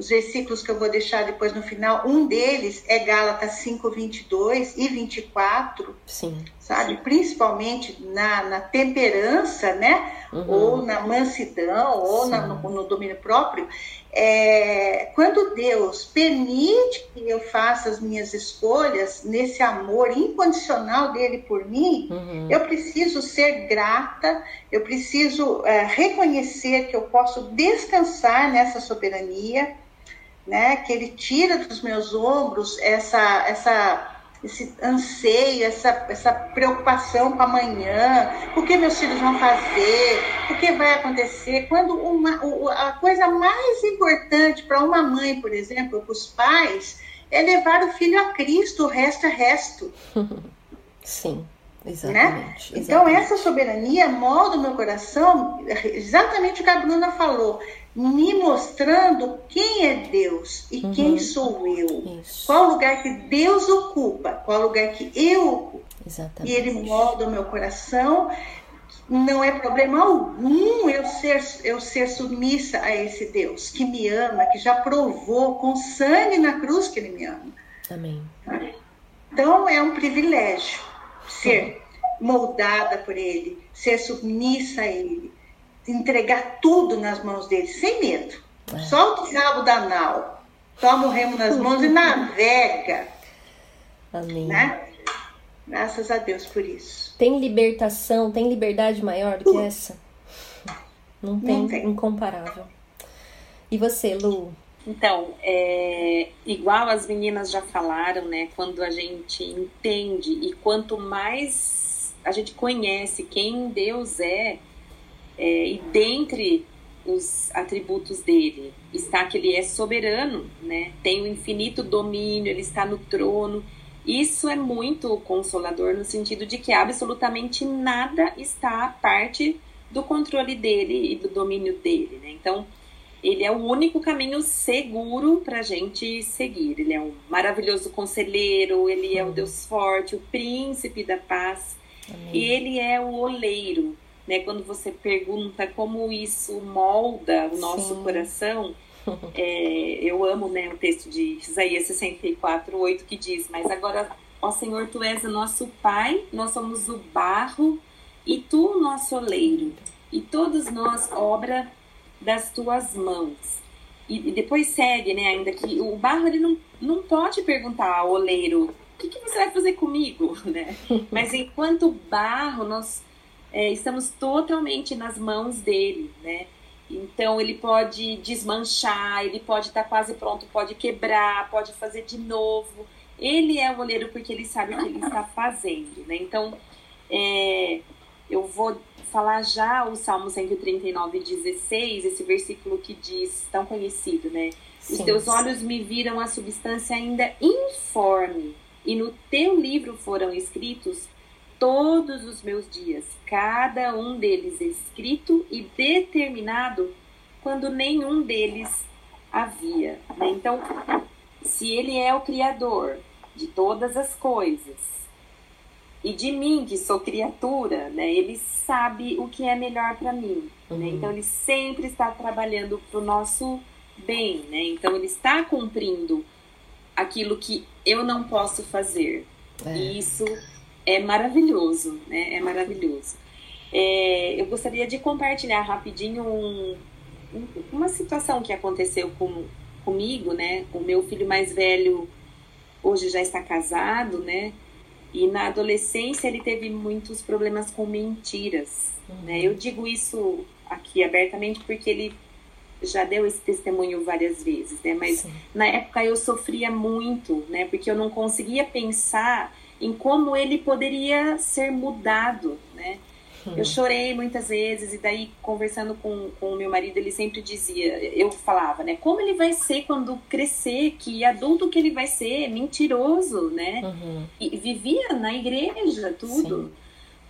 os versículos que eu vou deixar depois no final, um deles é Gálatas 5, 22 e 24. Sim. Sabe? Principalmente na, na temperança, né? Uhum. Ou na mansidão, ou na, no, no, domínio próprio. É, quando Deus permite que eu faça as minhas escolhas nesse amor incondicional dele por mim, uhum. eu preciso ser grata, eu preciso é, reconhecer que eu posso descansar nessa soberania né? Que ele tira dos meus ombros essa, essa, esse anseio, essa, essa preocupação com amanhã, o que meus filhos vão fazer, o que vai acontecer. Quando uma, a coisa mais importante para uma mãe, por exemplo, para os pais, é levar o filho a Cristo, o resto é resto. [laughs] Sim. Exatamente, né? Então, essa soberania molda o meu coração, exatamente o que a Bruna falou me mostrando quem é Deus e uhum. quem sou eu. Isso. Qual lugar que Deus ocupa, qual lugar que eu ocupo. Exatamente. E ele molda o meu coração. Não é problema algum eu ser, eu ser submissa a esse Deus que me ama, que já provou com sangue na cruz que ele me ama. Amém. Então é um privilégio ser moldada por ele, ser submissa a ele entregar tudo nas mãos dele, sem medo. É. Solta o cabo da nau, toma o remo nas mãos e [laughs] navega. Amém. Né? Graças a Deus por isso. Tem libertação, tem liberdade maior do que essa? Não tem, Não tem. incomparável. E você, Lu? Então, é, igual as meninas já falaram, né? Quando a gente entende e quanto mais a gente conhece quem Deus é, é, e dentre os atributos dele está que ele é soberano, né? Tem o infinito domínio, ele está no trono. Isso é muito consolador no sentido de que absolutamente nada está a parte do controle dele e do domínio dele, né? Então, ele é o único caminho seguro para a gente seguir. Ele é um maravilhoso conselheiro, ele é o Deus forte, o príncipe da paz, Amém. e ele é o oleiro né? Quando você pergunta como isso molda o nosso Sim. coração, [laughs] é, eu amo né, o texto de Isaías 64, 8, que diz, mas agora, ó Senhor, Tu és o nosso Pai, nós somos o barro, e Tu o nosso oleiro, e todos nós obra das Tuas mãos. E, e depois segue, né, ainda que o barro ele não, não pode perguntar ao oleiro, o que, que você vai fazer comigo, [laughs] né? [laughs] Mas enquanto barro, nós é, estamos totalmente nas mãos dele, né? Então ele pode desmanchar, ele pode estar tá quase pronto, pode quebrar, pode fazer de novo. Ele é o goleiro porque ele sabe o que ele [laughs] está fazendo, né? Então é, eu vou falar já o Salmo 139, 16, esse versículo que diz, tão conhecido, né? Os sim, teus olhos me viram a substância ainda informe, e no teu livro foram escritos todos os meus dias, cada um deles escrito e determinado quando nenhum deles havia. Né? Então, se ele é o Criador de todas as coisas e de mim, que sou criatura, né, ele sabe o que é melhor para mim. Né? Uhum. Né? Então, ele sempre está trabalhando para o nosso bem. Né? Então, ele está cumprindo aquilo que eu não posso fazer. É. E isso é maravilhoso, né? É maravilhoso. É, eu gostaria de compartilhar rapidinho um, um, uma situação que aconteceu com, comigo, né? O meu filho mais velho hoje já está casado, né? E na adolescência ele teve muitos problemas com mentiras, uhum. né? Eu digo isso aqui abertamente porque ele já deu esse testemunho várias vezes, né? Mas Sim. na época eu sofria muito, né? Porque eu não conseguia pensar em como ele poderia ser mudado, né? Hum. Eu chorei muitas vezes e daí conversando com, com o meu marido ele sempre dizia, eu falava, né? Como ele vai ser quando crescer? Que adulto que ele vai ser? Mentiroso, né? Uhum. E vivia na igreja tudo. Sim.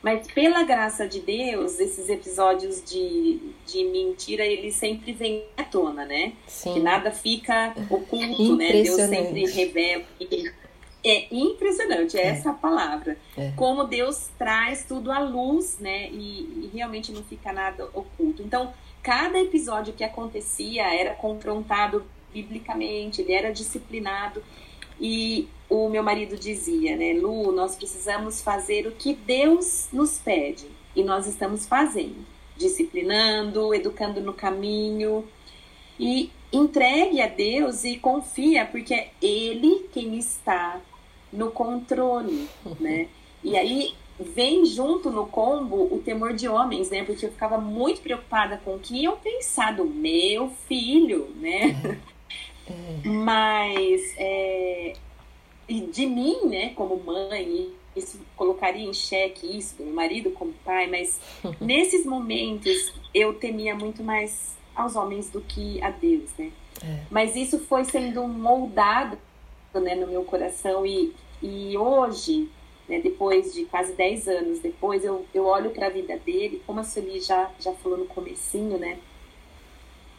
Mas pela graça de Deus, esses episódios de, de mentira, eles sempre vêm à tona, né? Sim. Que nada fica oculto, né? Deus sempre revela. É impressionante, é, é. essa palavra. É. Como Deus traz tudo à luz, né? E, e, realmente não fica nada oculto. Então, cada episódio que acontecia era confrontado biblicamente, ele era disciplinado. E o meu marido dizia, né, Lu, nós precisamos fazer o que Deus nos pede. E nós estamos fazendo, disciplinando, educando no caminho. E entregue a Deus e confia, porque é Ele quem está no controle, né? E aí vem junto no combo o temor de homens, né? Porque eu ficava muito preocupada com o que iam pensar do meu filho, né? É. É. [laughs] Mas é, e de mim, né, como mãe, isso colocaria em xeque isso do meu marido como pai, mas [laughs] nesses momentos eu temia muito mais aos homens do que a Deus, né? É. Mas isso foi sendo moldado né, no meu coração e, e hoje, né, depois de quase 10 anos depois, eu, eu olho para a vida dele, como a Sueli já, já falou no comecinho, né?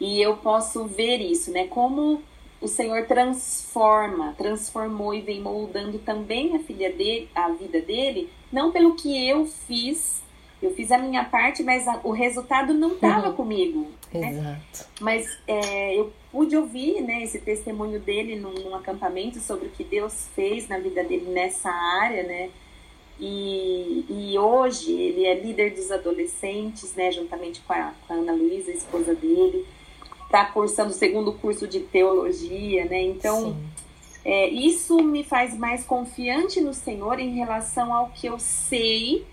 E eu posso ver isso, né? Como o Senhor transforma, transformou e vem moldando também a filha dele, a vida dele, não pelo que eu fiz, eu fiz a minha parte, mas a, o resultado não estava uhum. comigo. Né? Exato. Mas é, eu pude ouvir né, esse testemunho dele num, num, acampamento sobre o que Deus fez na vida dele nessa área, né? E, e hoje ele é líder dos adolescentes, né? Juntamente com a, com a Ana Luísa, a esposa dele está cursando o segundo curso de teologia, né? Então, é, isso me faz mais confiante no Senhor em relação ao que eu sei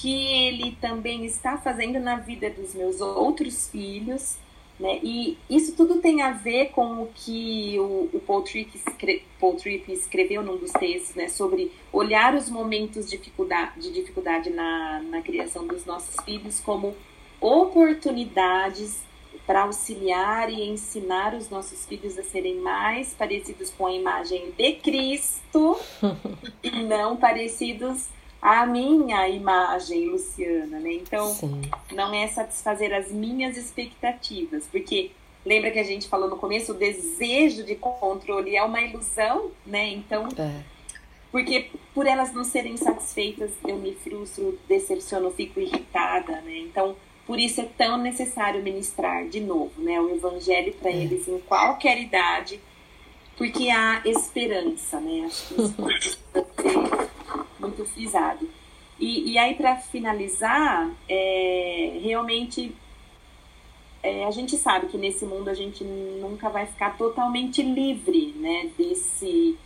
que Ele também está fazendo na vida dos meus outros filhos, né? E isso tudo tem a ver com o que o, o Paul, Tripp escre, Paul Tripp escreveu num dos textos, né? Sobre olhar os momentos de dificuldade, de dificuldade na, na criação dos nossos filhos como oportunidades para auxiliar e ensinar os nossos filhos a serem mais parecidos com a imagem de Cristo [laughs] e não parecidos à minha imagem, Luciana, né? Então, Sim. não é satisfazer as minhas expectativas, porque lembra que a gente falou no começo, o desejo de controle é uma ilusão, né? Então, é. porque por elas não serem satisfeitas, eu me frustro, decepciono, fico irritada, né? Então, por isso é tão necessário ministrar de novo, né, o evangelho para é. eles em qualquer idade, porque há esperança, né? Acho que isso precisa ser muito frisado. E, e aí, para finalizar, é, realmente é, a gente sabe que nesse mundo a gente nunca vai ficar totalmente livre, né? Desse,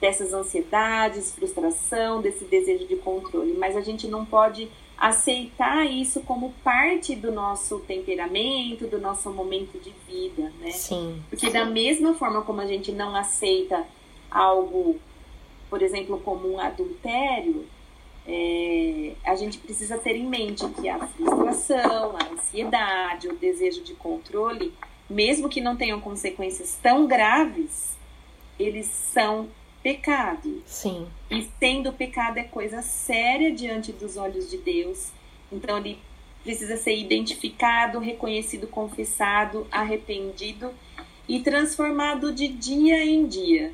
dessas ansiedades, frustração, desse desejo de controle, mas a gente não pode aceitar isso como parte do nosso temperamento, do nosso momento de vida, né? Sim. Porque da mesma forma como a gente não aceita algo, por exemplo, como um adultério, é, a gente precisa ter em mente que a frustração, a ansiedade, o desejo de controle, mesmo que não tenham consequências tão graves, eles são pecado. Sim. E sendo pecado é coisa séria diante dos olhos de Deus. Então ele precisa ser identificado, reconhecido, confessado, arrependido e transformado de dia em dia.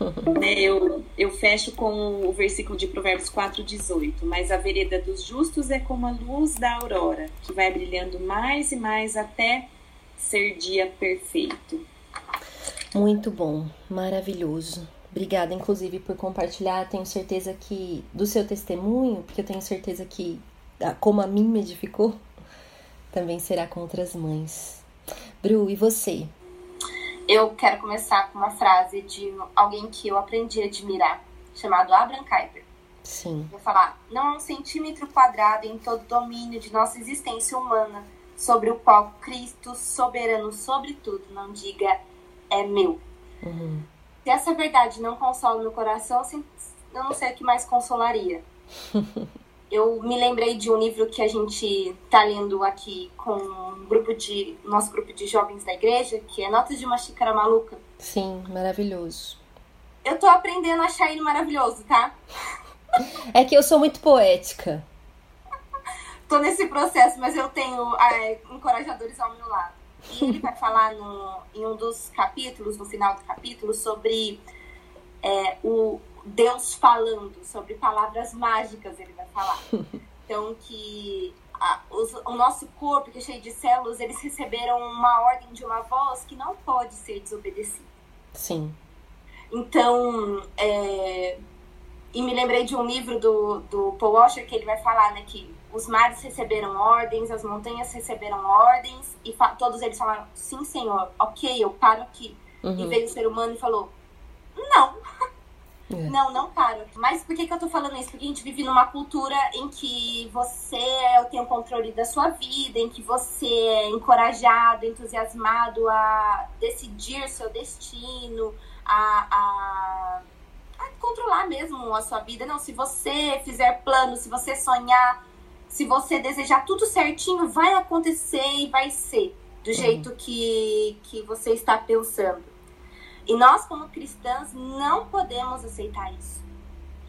[laughs] né, eu, eu fecho com o versículo de Provérbios 4,18. Mas a vereda dos justos é como a luz da aurora, que vai brilhando mais e mais até ser dia perfeito. Muito bom, maravilhoso. Obrigada, inclusive, por compartilhar. Tenho certeza que do seu testemunho, porque eu tenho certeza que, como a mim me edificou, também será com outras mães. Bru, e você? Eu quero começar com uma frase de alguém que eu aprendi a admirar, chamado Abraham Kuyper. Sim. Vou falar: não há um centímetro quadrado em todo o domínio de nossa existência humana sobre o qual Cristo, soberano sobre tudo, não diga é meu. Uhum. Se essa verdade não consola meu coração, assim, eu não sei o que mais consolaria. [laughs] eu me lembrei de um livro que a gente tá lendo aqui com um grupo de nosso grupo de jovens da igreja, que é Notas de uma Xícara Maluca. Sim, maravilhoso. Eu tô aprendendo a achar ele maravilhoso, tá? [laughs] É que eu sou muito poética. [laughs] tô nesse processo, mas eu tenho é, encorajadores ao meu lado. E ele vai falar no, em um dos capítulos, no final do capítulo, sobre é, o Deus falando, sobre palavras mágicas, ele vai falar. [laughs] Então, que a, os, o nosso corpo, que é cheio de células, eles receberam uma ordem de uma voz que não pode ser desobedecida. Sim. Então, é, e me lembrei de um livro do, do Paul Washer que ele vai falar, né, que os mares receberam ordens, as montanhas receberam ordens, e todos eles falaram, sim, senhor, ok, eu paro aqui. Uhum. E veio o ser humano e falou, não, é. [laughs] não, não paro. Mas por que, que eu tô falando isso? Porque a gente vive numa cultura em que você tem o controle da sua vida, em que você é encorajado, entusiasmado a decidir seu destino, a, a a controlar mesmo a sua vida. Não, se você fizer plano, se você sonhar, se você desejar tudo certinho, vai acontecer e vai ser do uhum. jeito que, que você está pensando. E nós, como cristãs, não podemos aceitar isso.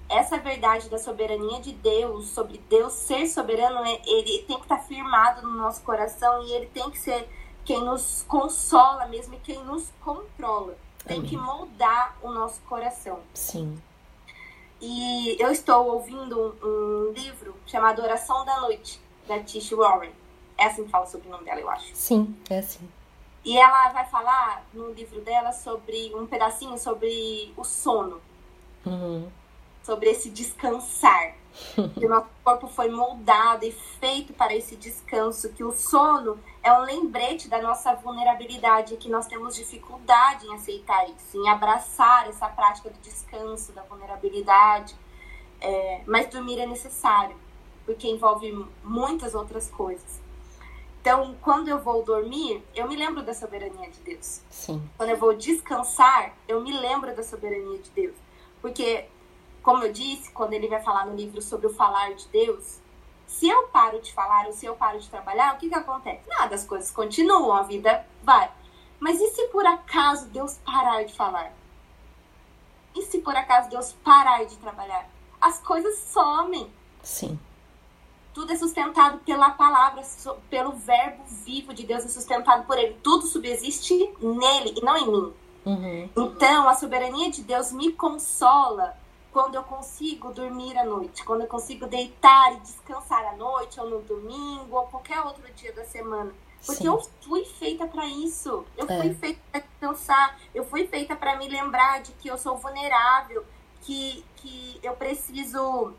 Essa verdade da soberania de Deus, sobre Deus ser soberano, é, ele tem que estar firmado no nosso coração e ele tem que ser quem nos consola mesmo e quem nos controla tem que moldar o nosso coração. Sim. E eu estou ouvindo um, um livro chamado Oração da Noite, da Tish Warren. É assim que fala sobre o nome dela, eu acho. Sim, é assim. E ela vai falar no livro dela sobre um pedacinho sobre o sono. Uhum. Sobre esse descansar. Que [laughs] o nosso corpo foi moldado e feito para esse descanso, que o sono é um lembrete da nossa vulnerabilidade, que nós temos dificuldade em aceitar isso, em abraçar essa prática do descanso, da vulnerabilidade. É, mas dormir é necessário, porque envolve muitas outras coisas. Então, quando eu vou dormir, eu me lembro da soberania de Deus. Sim. Quando eu vou descansar, eu me lembro da soberania de Deus. Porque como eu disse, quando ele vai falar no livro sobre o falar de Deus, se eu paro de falar ou se eu paro de trabalhar, o que, que acontece? Nada, as coisas continuam, a vida vai. Mas e se por acaso Deus parar de falar? E se por acaso Deus parar de trabalhar? As coisas somem. Sim. Tudo é sustentado pela palavra, pelo verbo vivo de Deus, é sustentado por Ele. Tudo subsiste nele e não em mim. Uhum. Então, a soberania de Deus me consola quando eu consigo dormir à noite, quando eu consigo deitar e descansar à noite, ou no domingo, ou qualquer outro dia da semana. Porque Sim. eu fui feita para isso. Eu é. fui feita para descansar. Eu fui feita para me lembrar de que eu sou vulnerável, que, que eu preciso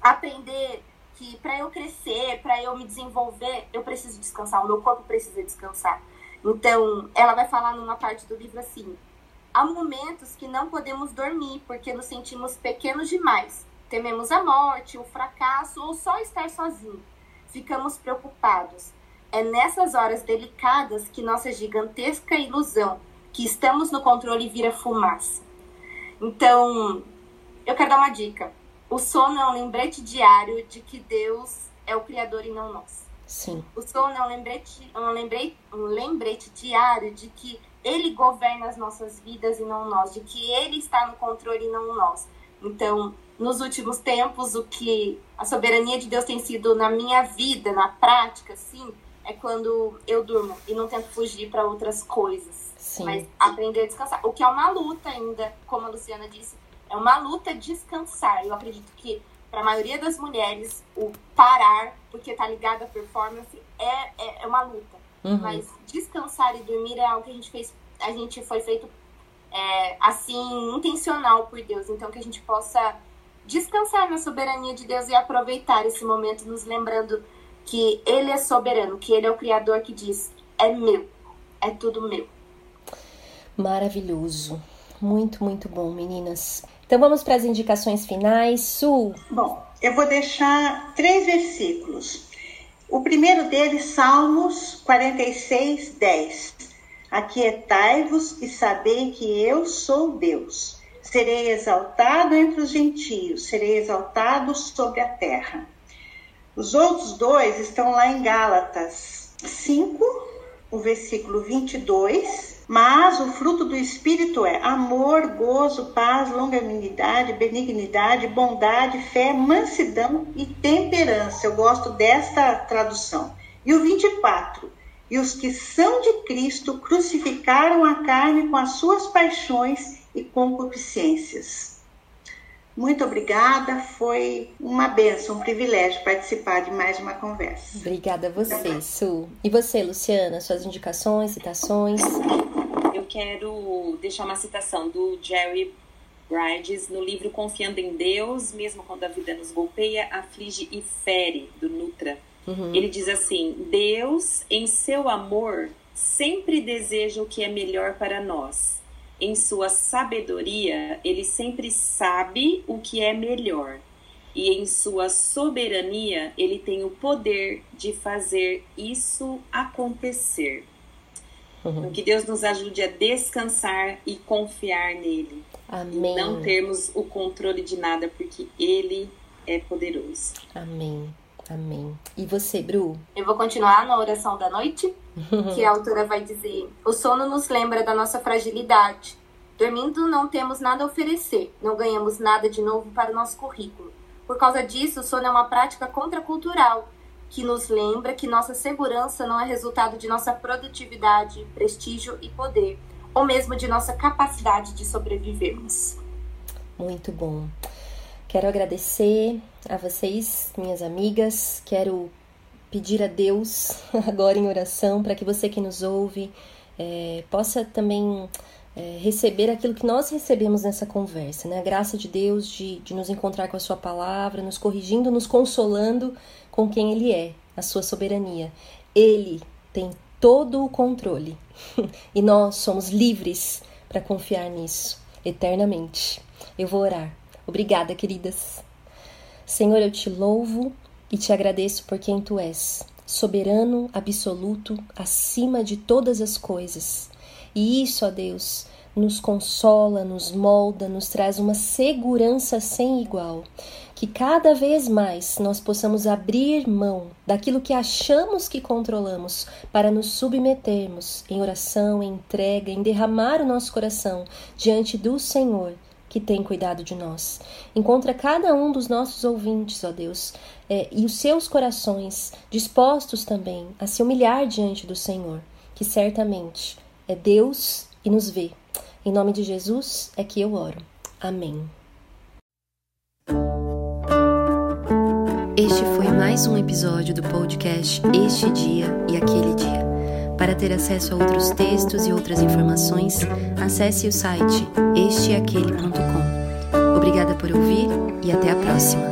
aprender que para eu crescer, para eu me desenvolver, eu preciso descansar. O meu corpo precisa descansar. Então, ela vai falar numa parte do livro assim: Há momentos que não podemos dormir porque nos sentimos pequenos demais. Tememos a morte, o fracasso ou só estar sozinho. Ficamos preocupados. É nessas horas delicadas que nossa gigantesca ilusão, que estamos no controle, vira fumaça. Então, eu quero dar uma dica. O sono é um lembrete diário de que Deus é o Criador e não nós. Sim. O sono é um lembrete, um lembrete, um lembrete diário de que ele governa as nossas vidas e não nós, de que ele está no controle e não nós. Então, nos últimos tempos, o que a soberania de Deus tem sido na minha vida, na prática, sim, é quando eu durmo e não tento fugir para outras coisas, sim. mas aprender a descansar. O que é uma luta ainda, como a Luciana disse, é uma luta descansar. Eu acredito que para a maioria das mulheres, o parar, porque está ligado à performance, é, é, é uma luta. Uhum. Mas descansar e dormir é algo que a gente fez, a gente foi feito é, assim, intencional por Deus. Então que a gente possa descansar na soberania de Deus e aproveitar esse momento, nos lembrando que Ele é soberano, que Ele é o Criador que diz: é meu, é tudo meu. Maravilhoso. Muito, muito bom, meninas. Então vamos para as indicações finais. Su. Bom, eu vou deixar três versículos. O primeiro deles, Salmos 46, 10. Aquietai-vos e sabei que eu sou Deus. Serei exaltado entre os gentios, serei exaltado sobre a terra. Os outros dois estão lá em Gálatas 5, o versículo 22. Mas o fruto do Espírito é amor, gozo, paz, longanimidade, benignidade, bondade, fé, mansidão e temperança. Eu gosto desta tradução. E o 24. E os que são de Cristo crucificaram a carne com as suas paixões e concupiscências. Muito obrigada, foi uma benção, um privilégio participar de mais uma conversa. Obrigada a você, Su. E você, Luciana, suas indicações, citações? Quero deixar uma citação do Jerry Bridges no livro Confiando em Deus, mesmo quando a vida nos golpeia, aflige e fere, do Nutra. Uhum. Ele diz assim: Deus, em seu amor, sempre deseja o que é melhor para nós em sua sabedoria, ele sempre sabe o que é melhor. E em sua soberania, ele tem o poder de fazer isso acontecer. Uhum. Que Deus nos ajude a descansar e confiar nele. Amém. E não termos o controle de nada, porque ele é poderoso. Amém. Amém. E você, Bru? Eu vou continuar na oração da noite, [laughs] que a autora vai dizer: O sono nos lembra da nossa fragilidade. Dormindo, não temos nada a oferecer, não ganhamos nada de novo para o nosso currículo. Por causa disso, o sono é uma prática contracultural que nos lembra que nossa segurança não é resultado de nossa produtividade, prestígio e poder, ou mesmo de nossa capacidade de sobrevivermos. Muito bom. Quero agradecer a vocês, minhas amigas. Quero pedir a Deus [laughs] agora em oração para que você que nos ouve é, possa também é, receber aquilo que nós recebemos nessa conversa, né? A graça de Deus de, de nos encontrar com a Sua palavra, nos corrigindo, nos consolando com quem Ele é, a Sua soberania. Ele tem todo o controle [laughs] e nós somos livres para confiar nisso eternamente. Eu vou orar. Obrigada, queridas. Senhor, eu te louvo e te agradeço por quem tu és, soberano, absoluto, acima de todas as coisas. E isso, ó Deus, nos consola, nos molda, nos traz uma segurança sem igual. Que cada vez mais nós possamos abrir mão daquilo que achamos que controlamos para nos submetermos em oração, em entrega, em derramar o nosso coração diante do Senhor que tem cuidado de nós. Encontra cada um dos nossos ouvintes, ó Deus, é, e os seus corações dispostos também a se humilhar diante do Senhor, que certamente é Deus e nos vê. Em nome de Jesus é que eu oro. Amém. Este foi mais um episódio do podcast Este Dia e Aquele Dia. Para ter acesso a outros textos e outras informações, acesse o site esteaquele.com. Obrigada por ouvir e até a próxima.